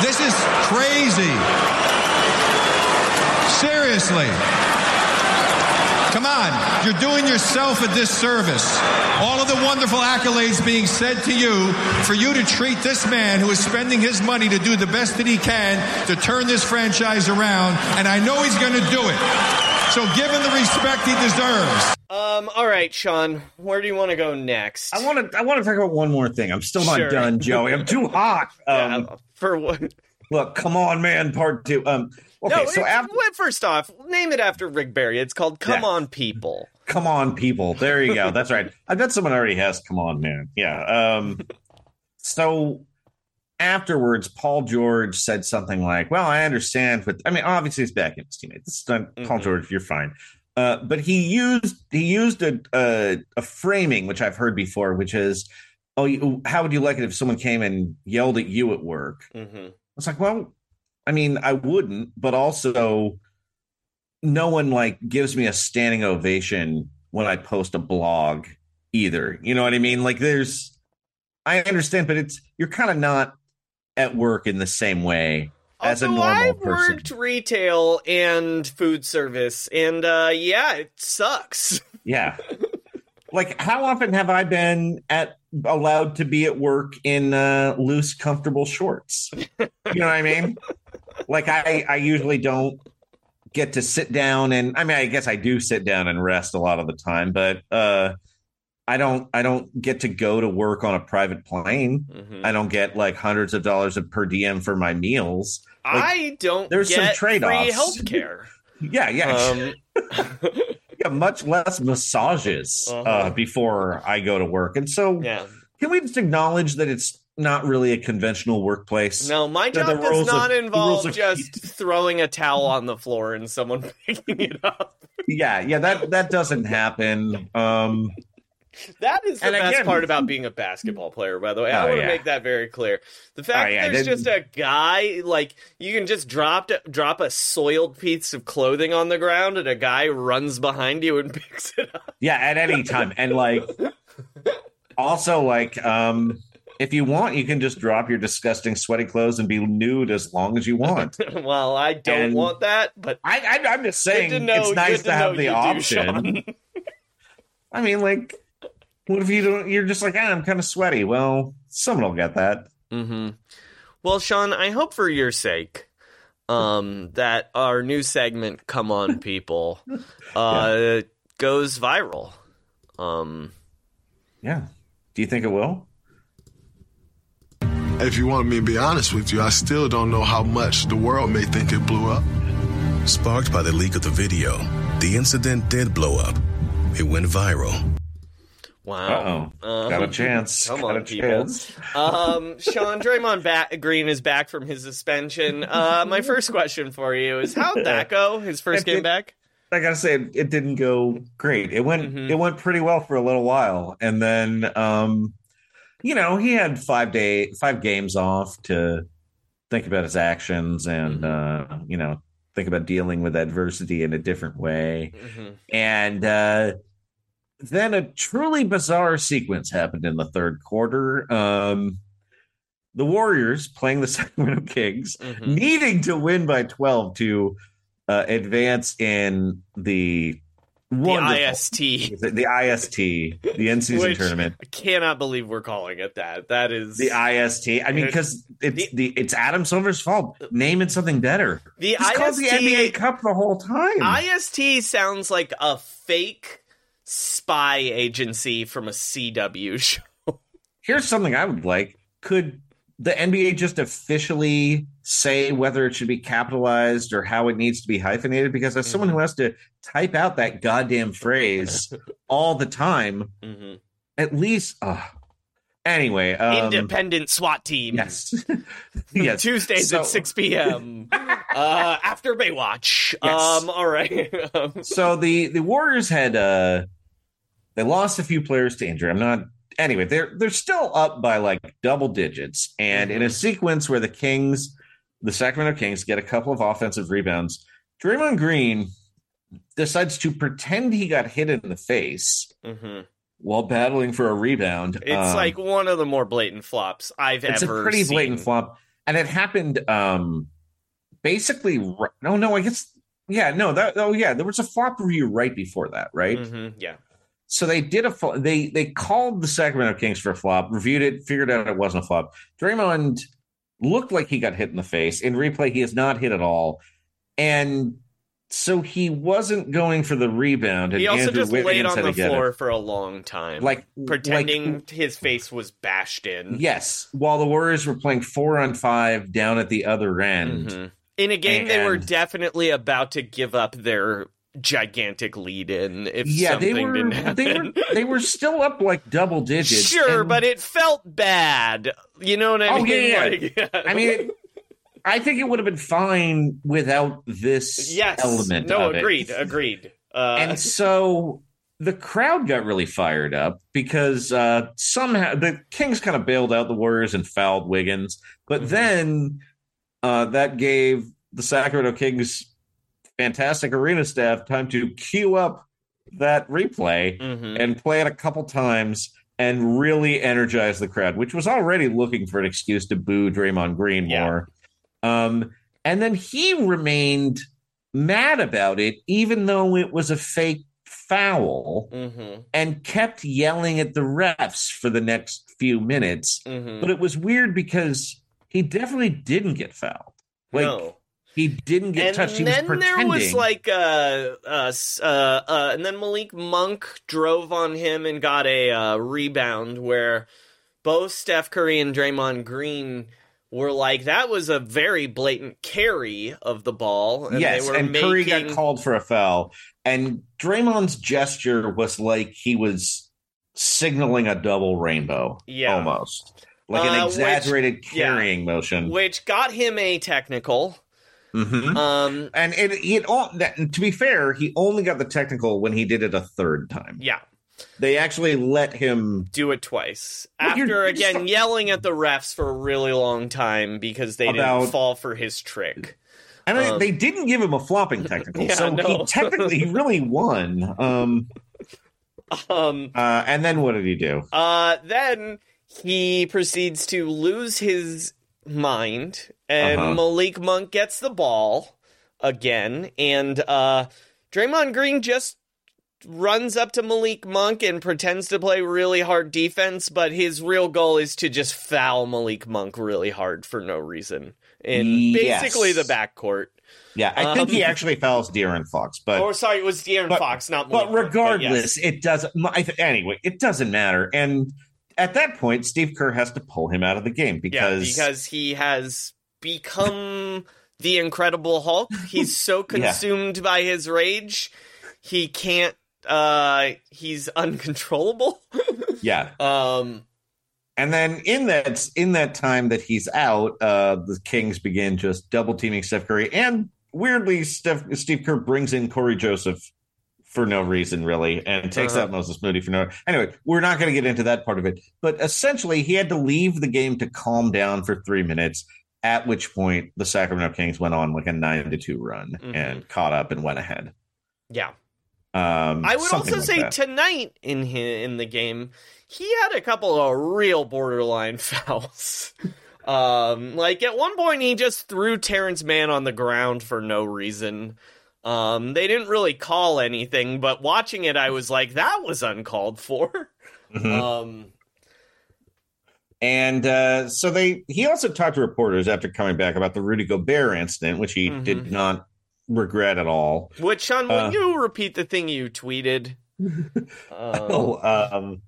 This is crazy. Seriously. Come on, you're doing yourself a disservice. All of the wonderful accolades being said to you for you to treat this man who is spending his money to do the best that he can to turn this franchise around, and I know he's going to do it. So give him the respect he deserves. Um. All right, Sean. Where do you want to go next? I want to I want to talk about one more thing. I'm still not Sure. done, Joey. I'm too hot. Um, for what? Look, come on, man. Part two. Um. Okay, no, so it's- after wait, first off, name it after Rick Barry. It's called "Come Yeah. On, People." Come on, people. There you go. That's right. I bet someone already has come on, man. Yeah. Um so afterwards, Paul George said something like, Well, I understand with I mean, obviously he's backing his teammates. It's not Paul. George, you're fine. Uh, but he used he used a, a a framing which I've heard before, which is, "Oh, you, how would you like it if someone came and yelled at you at work?" Mm-hmm. It's like, well, I mean, I wouldn't, but also no one like gives me a standing ovation when I post a blog either. You know what I mean? Like there's I understand, but it's you're kind of not at work in the same way as a normal I've person. worked retail and food service, and uh, yeah, it sucks. Yeah. like how often have I been at allowed to be at work in uh, loose, comfortable shorts? You know what I mean? Like I, I usually don't get to sit down and I mean I guess I do sit down and rest a lot of the time, but uh I don't I don't get to go to work on a private plane. Mhm. I don't get like hundreds of dollars of per diem for my meals. Like, I don't there's some trade-offs. free health care. yeah, yeah. Um, yeah, much less massages uh Uh-huh. before I go to work. And so yeah. can we just acknowledge that it's not really a conventional workplace? No, my job the does of- not the involve rules of- just throwing a towel on the floor and someone picking it up. Yeah, yeah, that that doesn't happen. Um That is the best again- part about being a basketball player, by the way. I Oh, want to yeah. make that very clear. The fact Oh, yeah, that there's just a guy, like, you can just drop, drop a soiled piece of clothing on the ground and a guy runs behind you and picks it up. yeah, at any time. And like also like um if you want, you can just drop your disgusting sweaty clothes and be nude as long as you want. well, I don't And- want that, but I, I I'm just saying know, it's nice good to, have the you do, option. I mean, like, what if you don't? You're just like, ah, I'm kind of sweaty. Well, someone will get that. Mm-hmm. Well, Sean, I hope for your sake um, that our new segment, "Come On, People," uh, goes viral. Um, Yeah. Do you think it will? If you want me to be honest with you, I still don't know how much the world may think it blew up. Sparked by the leak of the video, the incident did blow up. It went viral. wow. Uh-oh. Got a chance. Come Got on, a people. chance. Um, Sean Draymond ba- Green is back from his suspension. Uh, my first question for you is how'd that go? His first game back? I gotta say, it didn't go great. It went Mhm. it went pretty well for a little while, and then um, you know, he had five day five games off to think about his actions and Mm-hmm. uh, you know think about dealing with adversity in a different way. Mm-hmm. And uh, then a truly bizarre sequence happened in the third quarter. Um, the Warriors playing the Sacramento Kings, Mhm. needing to win by 12 to uh, advance in the The IST. the, the IST, the end season Which tournament. I cannot believe we're calling it that. That is The IST. I mean, because it's the it's Adam Silver's fault. Name it something better. The It's called the NBA Cup the whole time. IST sounds like a fake spy agency from a CW show. Here's something I would like. Could the NBA just officially say whether it should be capitalized or how it needs to be hyphenated? Because as mm. someone who has to type out that goddamn phrase all the time, Mhm. at least. Uh, anyway, um, Independent SWAT team. Yes. yes. Tuesdays So- at 6 p.m. uh, after Baywatch. Yes. Um, all right. Um, so the the Warriors had uh they lost a few players to injury. I'm not anyway, they're they're still up by like double digits. And in a sequence where the Kings, the Sacramento Kings, get a couple of offensive rebounds, Draymond Green decides to pretend he got hit in the face mhm. while battling for a rebound. It's Um, like one of the more blatant flops I've it's ever It's a pretty seen. blatant flop, and it happened um basically. ri- No, no, I guess yeah, no, that oh yeah, there was a flop review right before that, right? Mhm, Yeah. So they did a they they called the Sacramento Kings for a flop, reviewed it, figured out it wasn't a flop. Draymond looked like he got hit in the face. In replay, he is not hit at all, and so he wasn't going for the rebound. And He also Andrew just Wiggins laid on the to get it. floor for a long time. Like- pretending like- his face was bashed in. Yes, while the Warriors were playing four on five down at the other end. Mhm. In a game they were definitely about to give up their gigantic lead in if Yeah, they something were didn't happen. they were they were still up like double digits. Sure, and- but it felt bad. You know what I Oh, mean? yeah, Like, I mean, I think it would have been fine without this yes. element. No, of it. agreed, agreed. Uh, And so the crowd got really fired up because uh, somehow the Kings kind of bailed out the Warriors and fouled Wiggins, but Mm-hmm. then uh, that gave the Sacramento Kings fantastic arena staff time to queue up that replay Mhm. and play it a couple times and really energize the crowd, which was already looking for an excuse to boo Draymond Green Yeah. more. Um, and then he remained mad about it, even though it was a fake foul, Mhm. and kept yelling at the refs for the next few minutes. Mhm. But it was weird because he definitely didn't get fouled. Like no. he didn't get and touched. He then was there was like a, s- uh, uh, and then Malik Monk drove on him and got a uh, rebound where both Steph Curry and Draymond Green were like that was a very blatant carry of the ball. And yes, they were and making, Curry got called for a foul, and Draymond's gesture was like he was signaling a double rainbow, Yeah. almost like Uh, an which- exaggerated yeah. carrying motion. which got him a technical. Mhm. Um, and it, it all, that, to be fair, he only got the technical when he did it a third time. yeah, They actually let him. do it twice Well, after you're- you're again not- yelling at the refs for a really long time because they About- didn't fall for his trick. And they- Um, they didn't give him a flopping technical, Yeah, so no. he technically he really won. Um, Um, uh, and then what did he do? Uh, then he proceeds to lose his mind, and Uh-huh. Malik Monk gets the ball again, and uh, Draymond Green just runs up to Malik Monk and pretends to play really hard defense, but his real goal is to just foul Malik Monk really hard for no reason. in Yes. basically the backcourt. Yeah, I think Um, he actually fouls De'Aaron Fox, but or sorry, it was De'Aaron but- Fox, not but Malik Monk, regardless, yes. it doesn't. I th- anyway, it doesn't matter. And at that point, Steve Kerr has to pull him out of the game because, yeah, because he has become the Incredible Hulk. He's so consumed by his rage, he can't. Uh, he's uncontrollable. yeah. um, And then in that in that time that he's out, uh, the Kings begin just double teaming Steph Curry, and weirdly, Steph, Steve Kerr brings in Cory Joseph for no reason, really, and takes Uh-huh. out Moses Moody for no. Reason. Anyway, we're not going to get into that part of it, but essentially, he had to leave the game to calm down for three minutes. At which point, the Sacramento Kings went on like a nine to two run Mhm. and caught up and went ahead. yeah. Um, I would also like say that. tonight in in the game, he had a couple of real borderline fouls. um, like at one point, he just threw Terance Mann on the ground for no reason. Um, they didn't really call anything, but watching it, I was like, that was uncalled for. Mhm. Um, And uh, so they he also talked to reporters after coming back about the Rudy Gobert incident, which he Mhm. did not regret at all. which Sean, will Uh. you repeat the thing you tweeted? Um, Oh, um,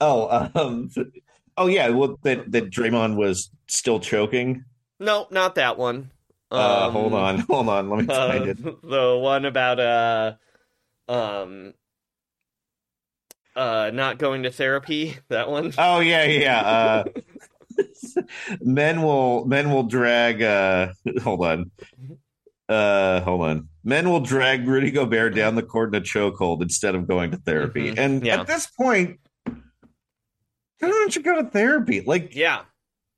oh, um, oh, yeah. Well, that that Draymond was still choking. no, not that one. Uh, Um, hold on, hold on. Let me find Uh, it. the one about uh um uh not going to therapy that one Oh yeah, yeah. Uh, men will men will drag. Uh, hold on. Uh, hold on. Men will drag Rudy Gobert down the court in a chokehold instead of going to therapy. Mhm. And Yeah. at this point, why don't you go to therapy? Like, yeah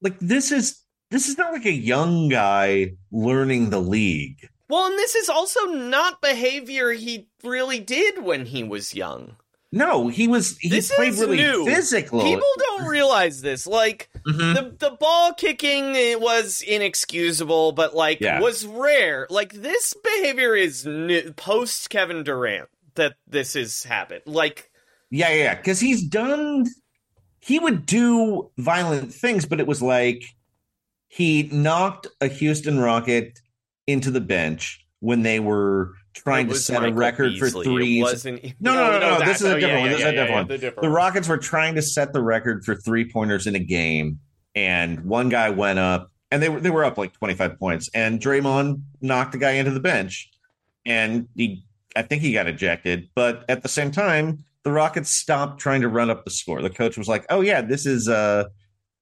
like this is this is not like a young guy learning the league. well and this is also not behavior he really did when he was young No, he was he this played really new physical. people don't realize this like Mhm. the the ball kicking it was inexcusable but like Yeah. was rare like this behavior is new, post Kevin Durant that this is happened like Yeah, yeah, yeah. Because he's done. He would do violent things, but it was like he knocked a Houston Rocket into the bench when they were trying to set Michael a record Beasley. for threes. no, no, no, no. that- This is a different one. This is a different one. the different The one. Rockets were trying to set the record for three pointers in a game, and one guy went up, and they were they were up like twenty five points, and Draymond knocked the guy into the bench, and he I think he got ejected, but at the same time, the Rockets stopped trying to run up the score. The coach was like, "Oh yeah, this is uh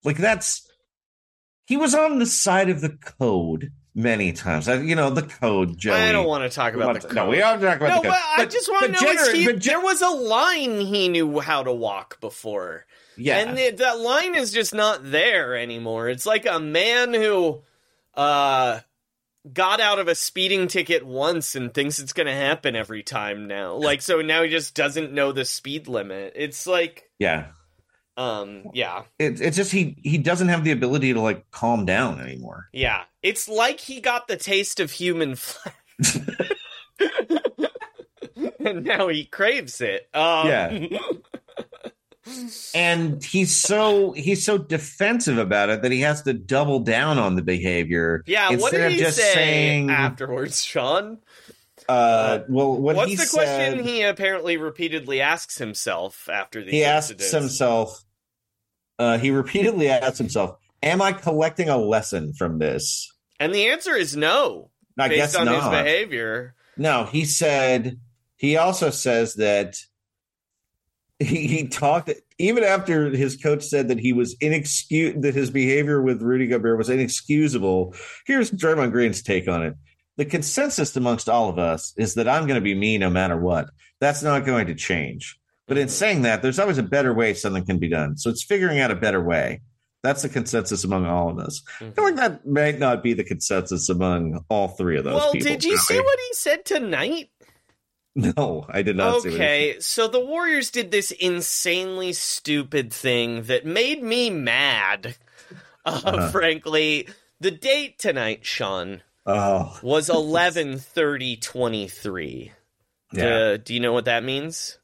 like that's." He was on the side of the code many times. Uh, You know the code, Joey. I don't want to talk about the code. No, we are talking about no, the code. but I just want to know gener- he, but ge- there was a line he knew how to walk before. Yeah. And it, that line is just not there anymore. It's like a man who uh got out of a speeding ticket once and thinks it's going to happen every time now. Like so now he just doesn't know the speed limit. It's like yeah. Um yeah. It's it's just he he doesn't have the ability to like calm down anymore. Yeah. It's like he got the taste of human flesh. and now he craves it. Um, Yeah. and he's so he's so defensive about it that he has to double down on the behavior. Yeah, what instead did of he just say saying, afterwards, Sean? Uh, well, what What's he the said, question he apparently repeatedly asks himself after these he asks himself. Uh, he repeatedly asks himself, "Am I collecting a lesson from this?" And the answer is no, I based guess on his not. behavior. No, he said he also says that he, he talked even after his coach said that he was inexcus that his behavior with Rudy Gobert was inexcusable. Here's Draymond Green's take on it. The consensus amongst all of us is that I'm going to be me no matter what. That's not going to change. But in saying that, there's always a better way something can be done. So it's figuring out a better way. That's the consensus among all of us. I feel like that might not be the consensus among all three of those Well, people. did you see what he said tonight? No, I did not see Okay, so the Warriors did this insanely stupid thing that made me mad. Uh, Uh-huh. Frankly, the date tonight, Sean, Oh, was eleven thirty twenty three. Yeah. do you know what that means?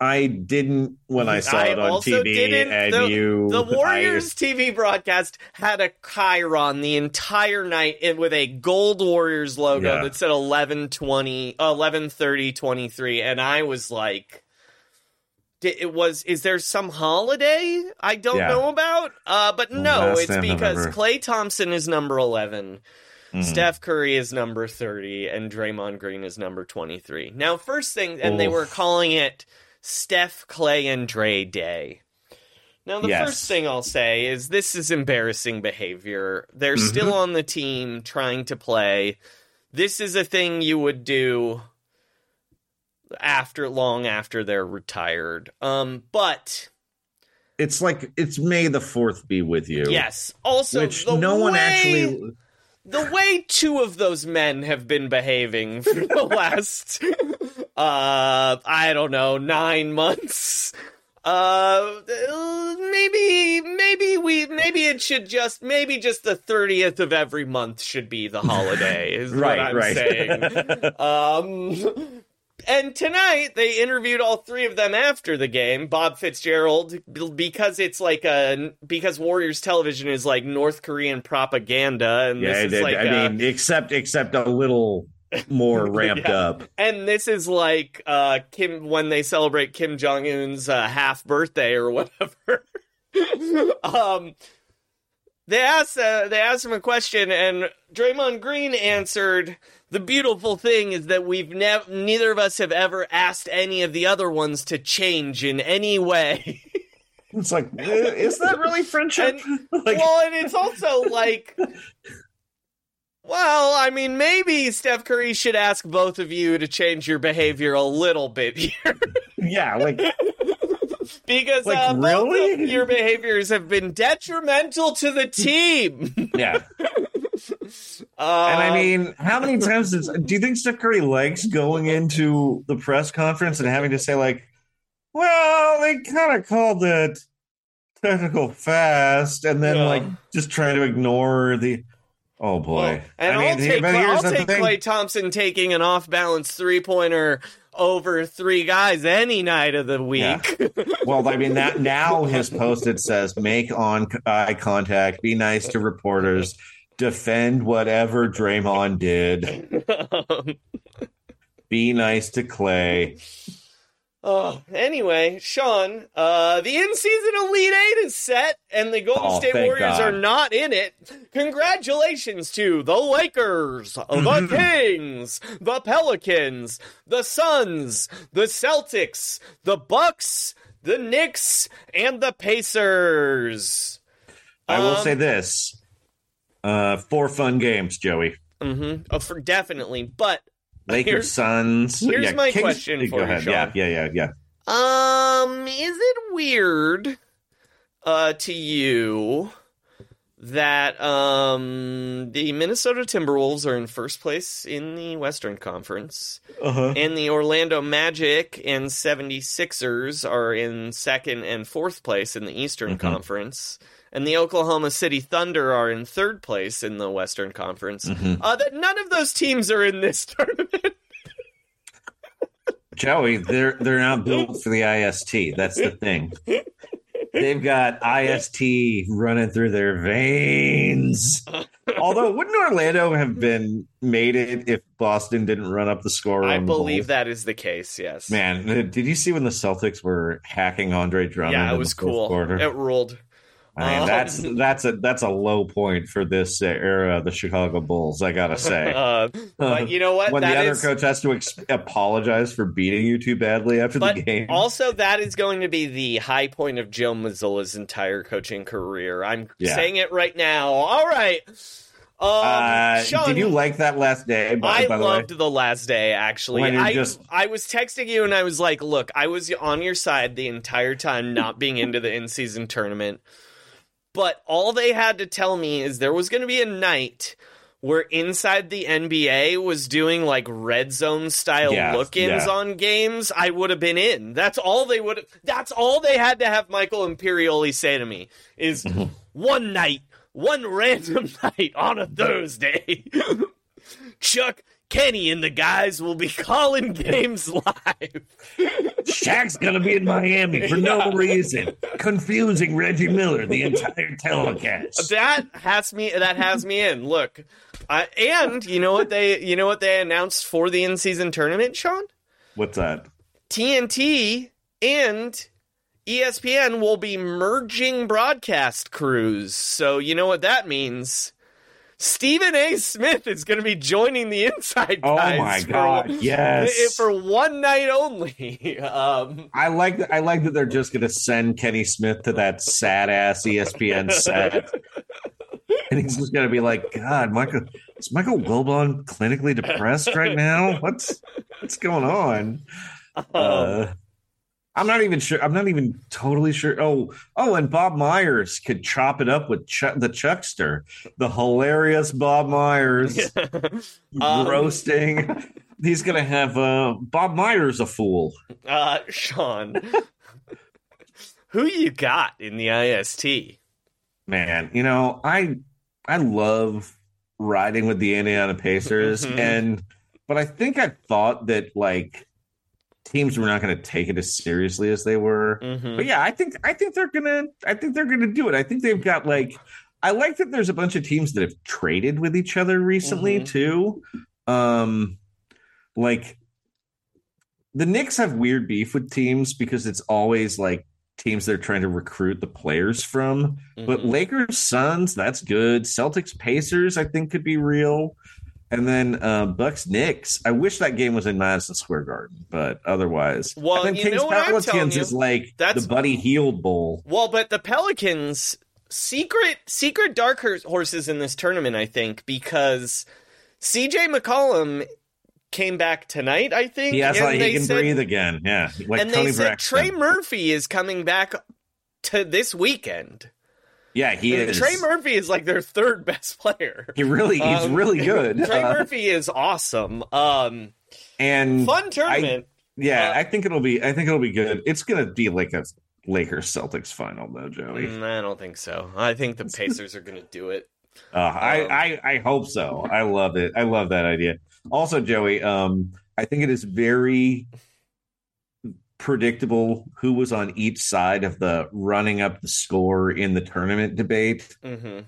I didn't when I saw I it on TV, and the, you the I- Warriors TV broadcast had a chyron the entire night with a gold Warriors logo Yeah. that said 1120 1130 23 and I was like it was is there some holiday I don't Yeah. know about? Uh but no, last it's because Klay Thompson is number 11. Mhm. Steph Curry is number 30 and Draymond Green is number 23. Now, first thing, and they were calling it Steph, Klay, and Dre Day. Now, the Yes. first thing I'll say is this is embarrassing behavior. They're Mhm. still on the team trying to play. This is a thing you would do after long after they're retired. Um, but It's like it's May the Fourth be with you. yes, also which no one actually. The way two of those men have been behaving for the last uh i don't know nine months uh maybe maybe we maybe it should just maybe just the 30th of every month should be the holiday is Right, what i'm right. saying um and tonight they interviewed all three of them after the game. Bob Fitzgerald, because it's like a because Warriors television is like North Korean propaganda, and Yeah, this it is did. like I a- mean, except except a little more ramped Yeah. up. and this is like uh Kim when they celebrate Kim Jong Un's uh, half birthday or whatever. um, they asked uh, they asked him a question, and Draymond Green answered. The beautiful thing is that we've never neither of us have ever asked any of the other ones to change in any way. It's like, eh, is that really friendship? like, well, and it's also like, well, I mean, maybe Steph Curry should ask both of you to change your behavior a little bit here. yeah, like because Like, uh, really? your behaviors have been detrimental to the team. yeah. Uh, And I mean, how many times does, do you think Steph Curry likes going into the press conference and having to say like, "Well, they kind of called it technical fast," and then Yeah. like just trying to ignore the. Oh boy! and I mean, I'll take, here's I'll take. Klay Thompson taking an off balance three pointer over three guys any night of the week. Well, I mean that now his post it says make on eye contact, be nice to reporters, defend whatever Draymond did, be nice to Clay. Oh, anyway, Sean, uh, the in-season Elite Eight is set, and the Golden Oh, State Warriors God. are not in it. Congratulations to the Lakers, the Kings, the Pelicans, the Suns, the Celtics, the Bucks, the Knicks, and the Pacers. I will Um, say this: uh, four fun games, Joey. Mm-hmm. Oh, for definitely, but Lakers, here's- Suns. here's yeah, my Kings- question for you, ahead. Sean. Yeah, yeah, yeah, yeah. Um, is it weird uh to you that um the Minnesota Timberwolves are in first place in the Western Conference Uh-huh. and the Orlando Magic and 76ers are in second and fourth place in the Eastern Mm-hmm. Conference and the Oklahoma City Thunder are in third place in the Western Conference. Mhm. Uh that none of those teams are in this tournament. Joey, they're they're not built for the IST. That's the thing. They've got IST running through their veins. Although, wouldn't Orlando have been made it if Boston didn't run up the score? I believe that is the case, yes. Man, did you see when the Celtics were hacking Andre Drummond? yeah, it was cool. Quarter? It ruled. I mean, Um, that's that's a that's a low point for this era of the Chicago Bulls. I gotta say. Uh, but you know what? when That the other is- coach has to ex- apologize for beating you too badly after but the game. also, that is going to be the high point of Joe Mazzulla's entire coaching career. I'm Yeah. saying it right now. All right. Um, uh, Sean, did you like that last day? By, I by the loved way, the last day. Actually, I just- I was texting you and I was like, "Look, I was on your side the entire time, not being into the in season tournament." But all they had to tell me is there was going to be a night where inside the NBA was doing like red zone style Yeah, look-ins yeah. on games. I would have been in. That's all they would. That's all they had to have Michael Imperioli say to me is Mm-hmm. one night, one random night on a Thursday. Chuck, Kenny and the guys will be calling games live. Shaq's gonna be in Miami for no reason, confusing Reggie Miller the entire telecast. That has me. That has me in. Look, uh, and you know what they you know what they announced for the in season tournament, Sean? What's that? TNT and ESPN will be merging broadcast crews. So you know what that means. Stephen A. Smith is going to be joining the Inside Guys. Oh Guys. my for- God, yes. for one night only. Um, I like that. I like that they're just gonna send Kenny Smith to that sad ass ESPN set, and he's just gonna be like, "God, Michael, is Michael Wilbon clinically depressed right now? What's what's going on?" Uh, I'm not even sure. I'm not even totally sure. Oh, oh, and Bob Myers could chop it up with Chuck, the Chuckster, the hilarious Bob Myers Um, roasting. He's gonna have uh, Bob Myers a fool. uh, Sean, who you got in the IST? Man, you know, I I love riding with the Indiana Pacers Mhm. and but I think I thought that like teams were not going to take it as seriously as they were. Mhm. But yeah, I think I think they're going to I think they're going to do it. I think they've got like I like that there's a bunch of teams that have traded with each other recently Mhm. too. Um like the Knicks have weird beef with teams because it's always like teams they're trying to recruit the players from. But Mhm. Lakers, Suns, that's good. Celtics, Pacers, I think could be real. And then uh, Bucks, Knicks. I wish that game was in Madison Square Garden, but otherwise, Well, and then Kings know what I'm telling Pelicans is like That's- the Buddy Hield Bowl. Well, but the Pelicans secret secret dark hor- horses in this tournament, I think, because CJ McCollum came back tonight. I think and like he can said- breathe again. Yeah, like and Tony they said Braxton. Trey Murphy is coming back to this weekend. Yeah, he And is. Trey Murphy is like their third best player. He really, he's Um, really good. Trey Uh, Murphy is awesome. Um, and fun tournament. Yeah, Uh, I think it'll be. I think it'll be good. It's gonna be like a Lakers Celtics final, though, Joey. Mm, I don't think so. I think the Pacers are going to do it. Uh, I, Um, I I hope so. I love it. I love that idea. Also, Joey, um, I think it is very predictable who was on each side of the running up the score in the tournament debate. hmm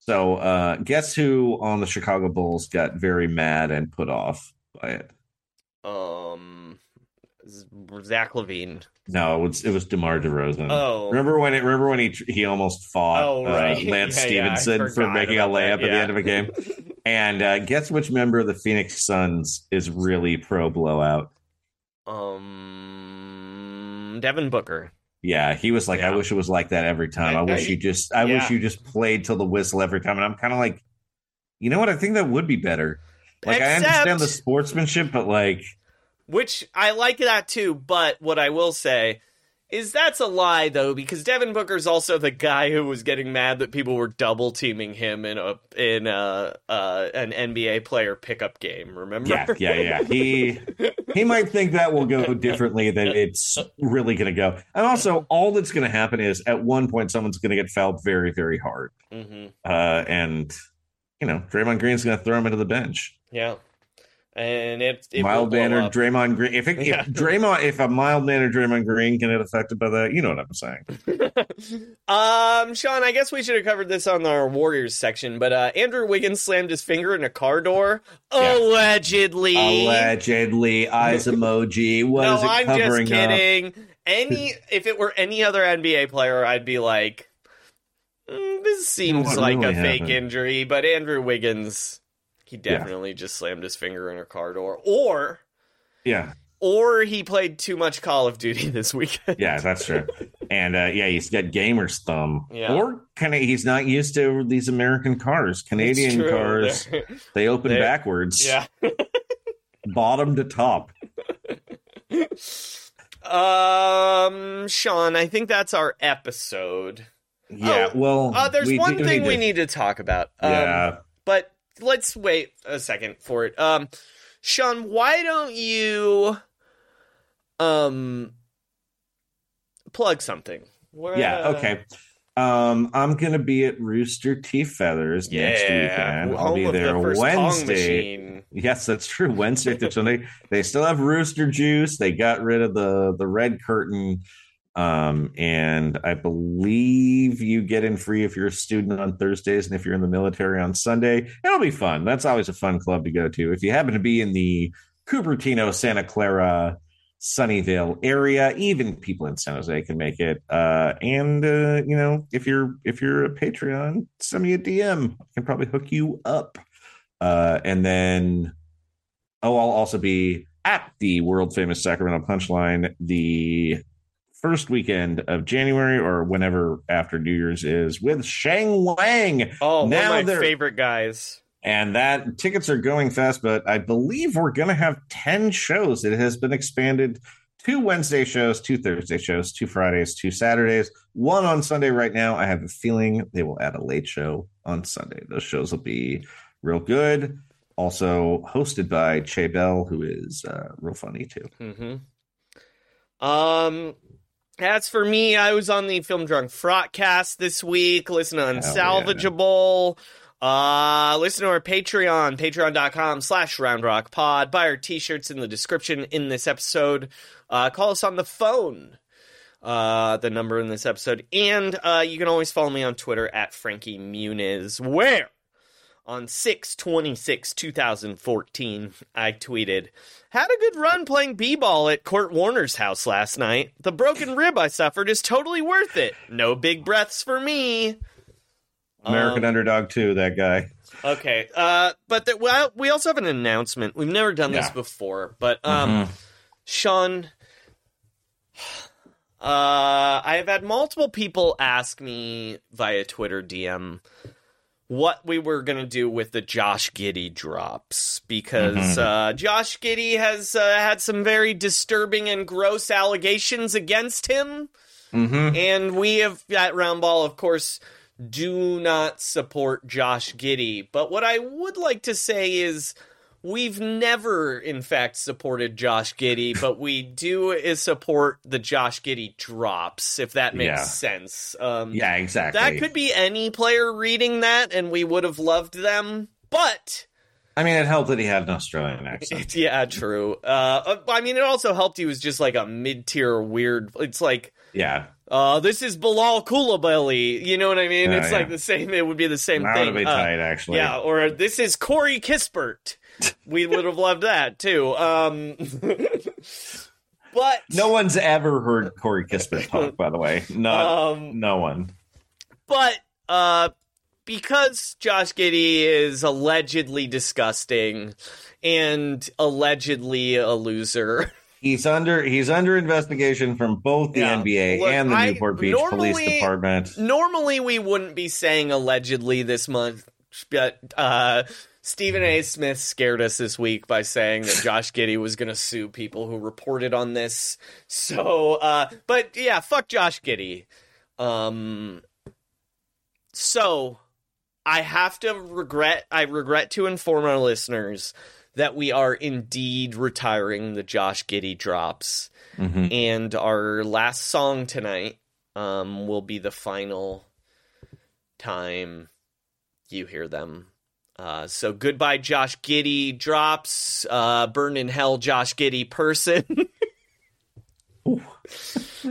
So, uh, guess who on the Chicago Bulls got very mad and put off by it? Um, Zach LaVine. No, it was it was DeMar DeRozan. Oh. remember when it? Remember when he he almost fought Oh, uh. Lance Yeah, yeah, Stephenson for making a layup at the end of a game? And uh, guess which member of the Phoenix Suns is really pro blowout? Um, Devin Booker. Yeah, he was like, I wish it was like that every time. I, I- wish I- you just, I yeah. wish you just played till the whistle every time. And I'm kind of like, you know what? I think that would be better. Like, I understand the sportsmanship, but like, Which I like that too, but what I will say is that's a lie though, because Devin Booker's also the guy who was getting mad that people were double teaming him in a in a uh, an NBA player pickup game. Remember? yeah, yeah, yeah. He he might think that will go differently than it's really going to go. And also, all that's going to happen is at one point someone's going to get fouled very, very hard, hmm uh, and you know, Draymond Green's going to throw him into the bench. Yeah. And it, it mild mannered up. Draymond Green. If, it, Yeah. if Draymond, if a mild mannered Draymond Green can get affected by that, you know what I'm saying. Um, Sean, I guess we should have covered this on our Warriors section, but uh, Andrew Wiggins slammed his finger in a car door. Allegedly. Allegedly, eyes emoji. What no, is it I'm covering just up? kidding. Any, if it were any other NBA player, I'd be like, "Mm, this seems what like really a fake injury. But Andrew Wiggins, he definitely just slammed his finger in a car door, or, Yeah, or he played too much Call of Duty this weekend. yeah, that's true. And uh, yeah, he's got gamer's thumb. Yeah. Or kind of, he's not used to these American cars, Canadian cars. They're- They open they're- backwards, yeah. bottom to top. Um, Sean, I think that's our episode. Yeah, Oh, well, Uh, there's we one do thing need we need to talk about. Um, Yeah. But let's wait a second for it. Um, Sean, why don't you um plug something? Where- Yeah, okay. Um, I'm gonna be at Rooster T. Feathers next Yeah, weekend. I'll be of the there first Wednesday. machine. Yes, that's true. Wednesday through Sunday. They still have Rooster Juice. They got rid of the the red curtain. Um, and I believe you get in free if you're a student on Thursdays and if you're in the military on Sunday. It'll be fun. That's always a fun club to go to. If you happen to be in the Cupertino, Santa Clara, Sunnyvale area, even people in San Jose can make it. Uh, and uh, you know, if you're if you're a Patreon, send me a DM. I can probably hook you up. Uh, and then, oh, I'll also be at the world famous Sacramento Punchline the first weekend of January or whenever after New Year's is with Sheng Wang. Oh, Now one of my they're- favorite guys. and that tickets are going fast, but I believe we're going to have 10 shows. It has been expanded two Wednesday shows, two Thursday shows, two Fridays, two Saturdays, one on Sunday right now. I have a feeling they will add a late show on Sunday. Those shows will be real good. Also hosted by Che Bell, who is uh, real funny too. Mm-hmm. Um, as for me, I was on the Film Drunk Frotcast this week. Listen to yeah. Unsalvageable. Uh, listen to our Patreon, patreon.com slash roundrockpod. Buy our t-shirts in the description in this episode. Uh, call us on the phone. Uh, the number in this episode. And, uh, you can always follow me on Twitter at Frankie Muniz, where on 626 2014 i tweeted had a good run playing b-ball at Kurt Warner's house last night the broken rib i suffered is totally worth it no big breaths for me American Um, Underdog too, that guy. okay uh but the, well, we also have an announcement we've never done this Yeah. before but um Mhm. sean uh i have had multiple people ask me via twitter dm what we were going to do with the Josh Giddey drops because Mhm. uh, Josh Giddey has uh, had some very disturbing and gross allegations against him. Mm-hmm. And we have, at Roundball, of course, do not support Josh Giddey. But what I would like to say is we've never, in fact, supported Josh Giddey, but we do is support the Josh Giddey drops, if that makes Yeah. sense. Um, Yeah, exactly. that could be any player reading that, and we would have loved them. But I mean, it helped that he had an Australian accent. yeah, true. Uh, I mean, it also helped he was just like a mid-tier weird. It's like, Yeah. uh, this is Bilal Coulibaly. You know what I mean? Oh, it's like the same. It would be the same That thing. would have been Uh, tight, actually. Yeah, or this is Corey Kispert. We would have loved that too. Um, but No one's ever heard Corey Kispert talk, by the way. Not Um, no one. But uh because Josh Giddey is allegedly disgusting and allegedly a loser. He's under he's under investigation from both the Yeah. NBA Look, and the I- Newport Beach normally- Police Department. Normally we wouldn't be saying allegedly this month, but uh Stephen A. Smith scared us this week by saying that Josh Giddey was going to sue people who reported on this. So, uh, but yeah, fuck Josh Giddey. Um, so I have to regret, I regret to inform our listeners that we are indeed retiring the Josh Giddey drops. Mhm. And our last song tonight um, will be the final time you hear them. Uh, so goodbye, Josh Giddey drops. Uh, burn in hell, Josh Giddey person.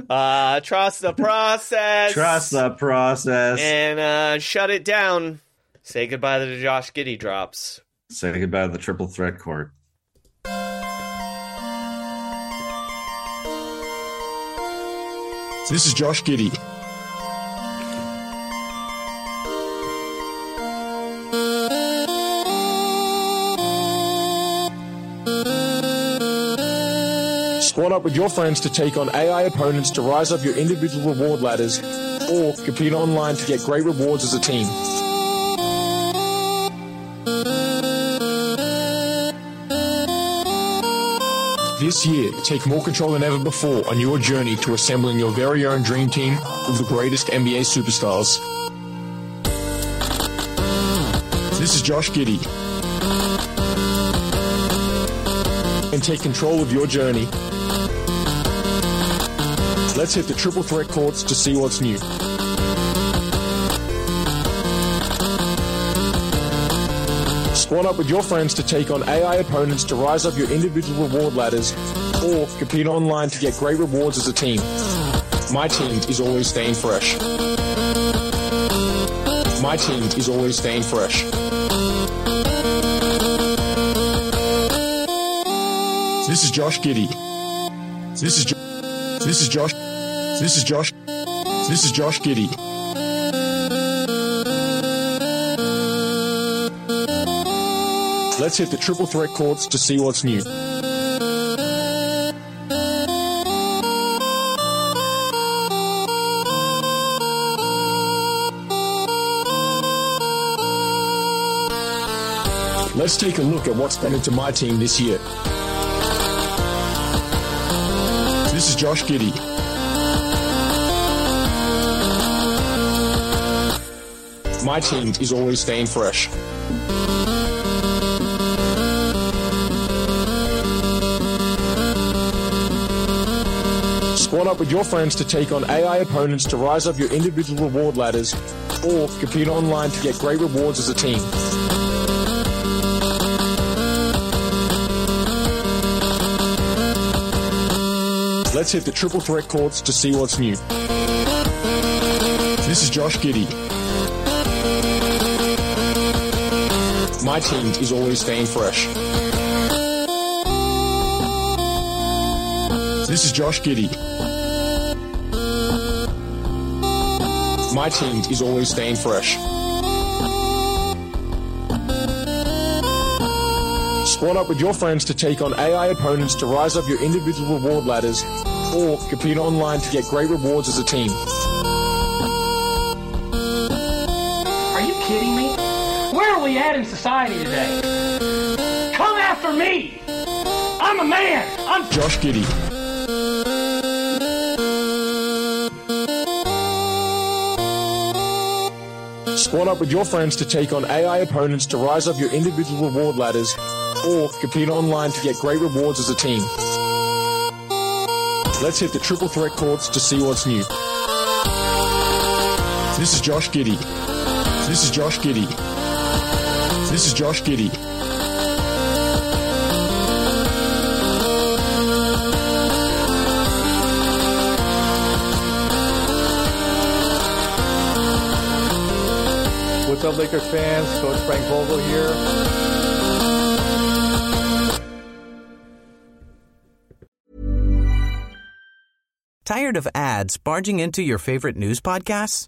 uh, trust the process. Trust the process. and uh, shut it down. Say goodbye to the Josh Giddey drops. Say goodbye to the triple threat court. This is Josh Giddey. Squad up with your friends to take on AI opponents to rise up your individual reward ladders, or compete online to get great rewards as a team. This year, take more control than ever before on your journey to assembling your very own dream team of the greatest NBA superstars. This is Josh Giddey. And take control of your journey. Let's hit the triple threat courts to see what's new. Squad up with your friends to take on AI opponents to rise up your individual reward ladders or compete online to get great rewards as a team. My team is always staying fresh. My team is always staying fresh. This is Josh Giddey. This is jo- this is Josh. This is Josh. This is Josh Giddey. Let's hit the triple threat courts to see what's new. Let's take a look at what's been into my team this year. This is Josh Giddey. My team is always staying fresh. Squad up with your friends to take on AI opponents to rise up your individual reward ladders or compete online to get great rewards as a team. Let's hit the triple threat courts to see what's new. This is Josh Giddey. My team is always staying fresh. This is Josh Giddey. My team is always staying fresh. Squad up with your friends to take on AI opponents to rise up your individual reward ladders or compete online to get great rewards as a team. In society today? Come after me! I'm a man! I'm Josh Giddey. Squad up with your friends to take on AI opponents to rise up your individual reward ladders or compete online to get great rewards as a team. Let's hit the triple threat courts to see what's new. This is Josh Giddey. This is Josh Giddey. This is Josh Giddey. What's up, Lakers fans? Coach Frank Vogel here. Tired of ads barging into your favorite news podcasts?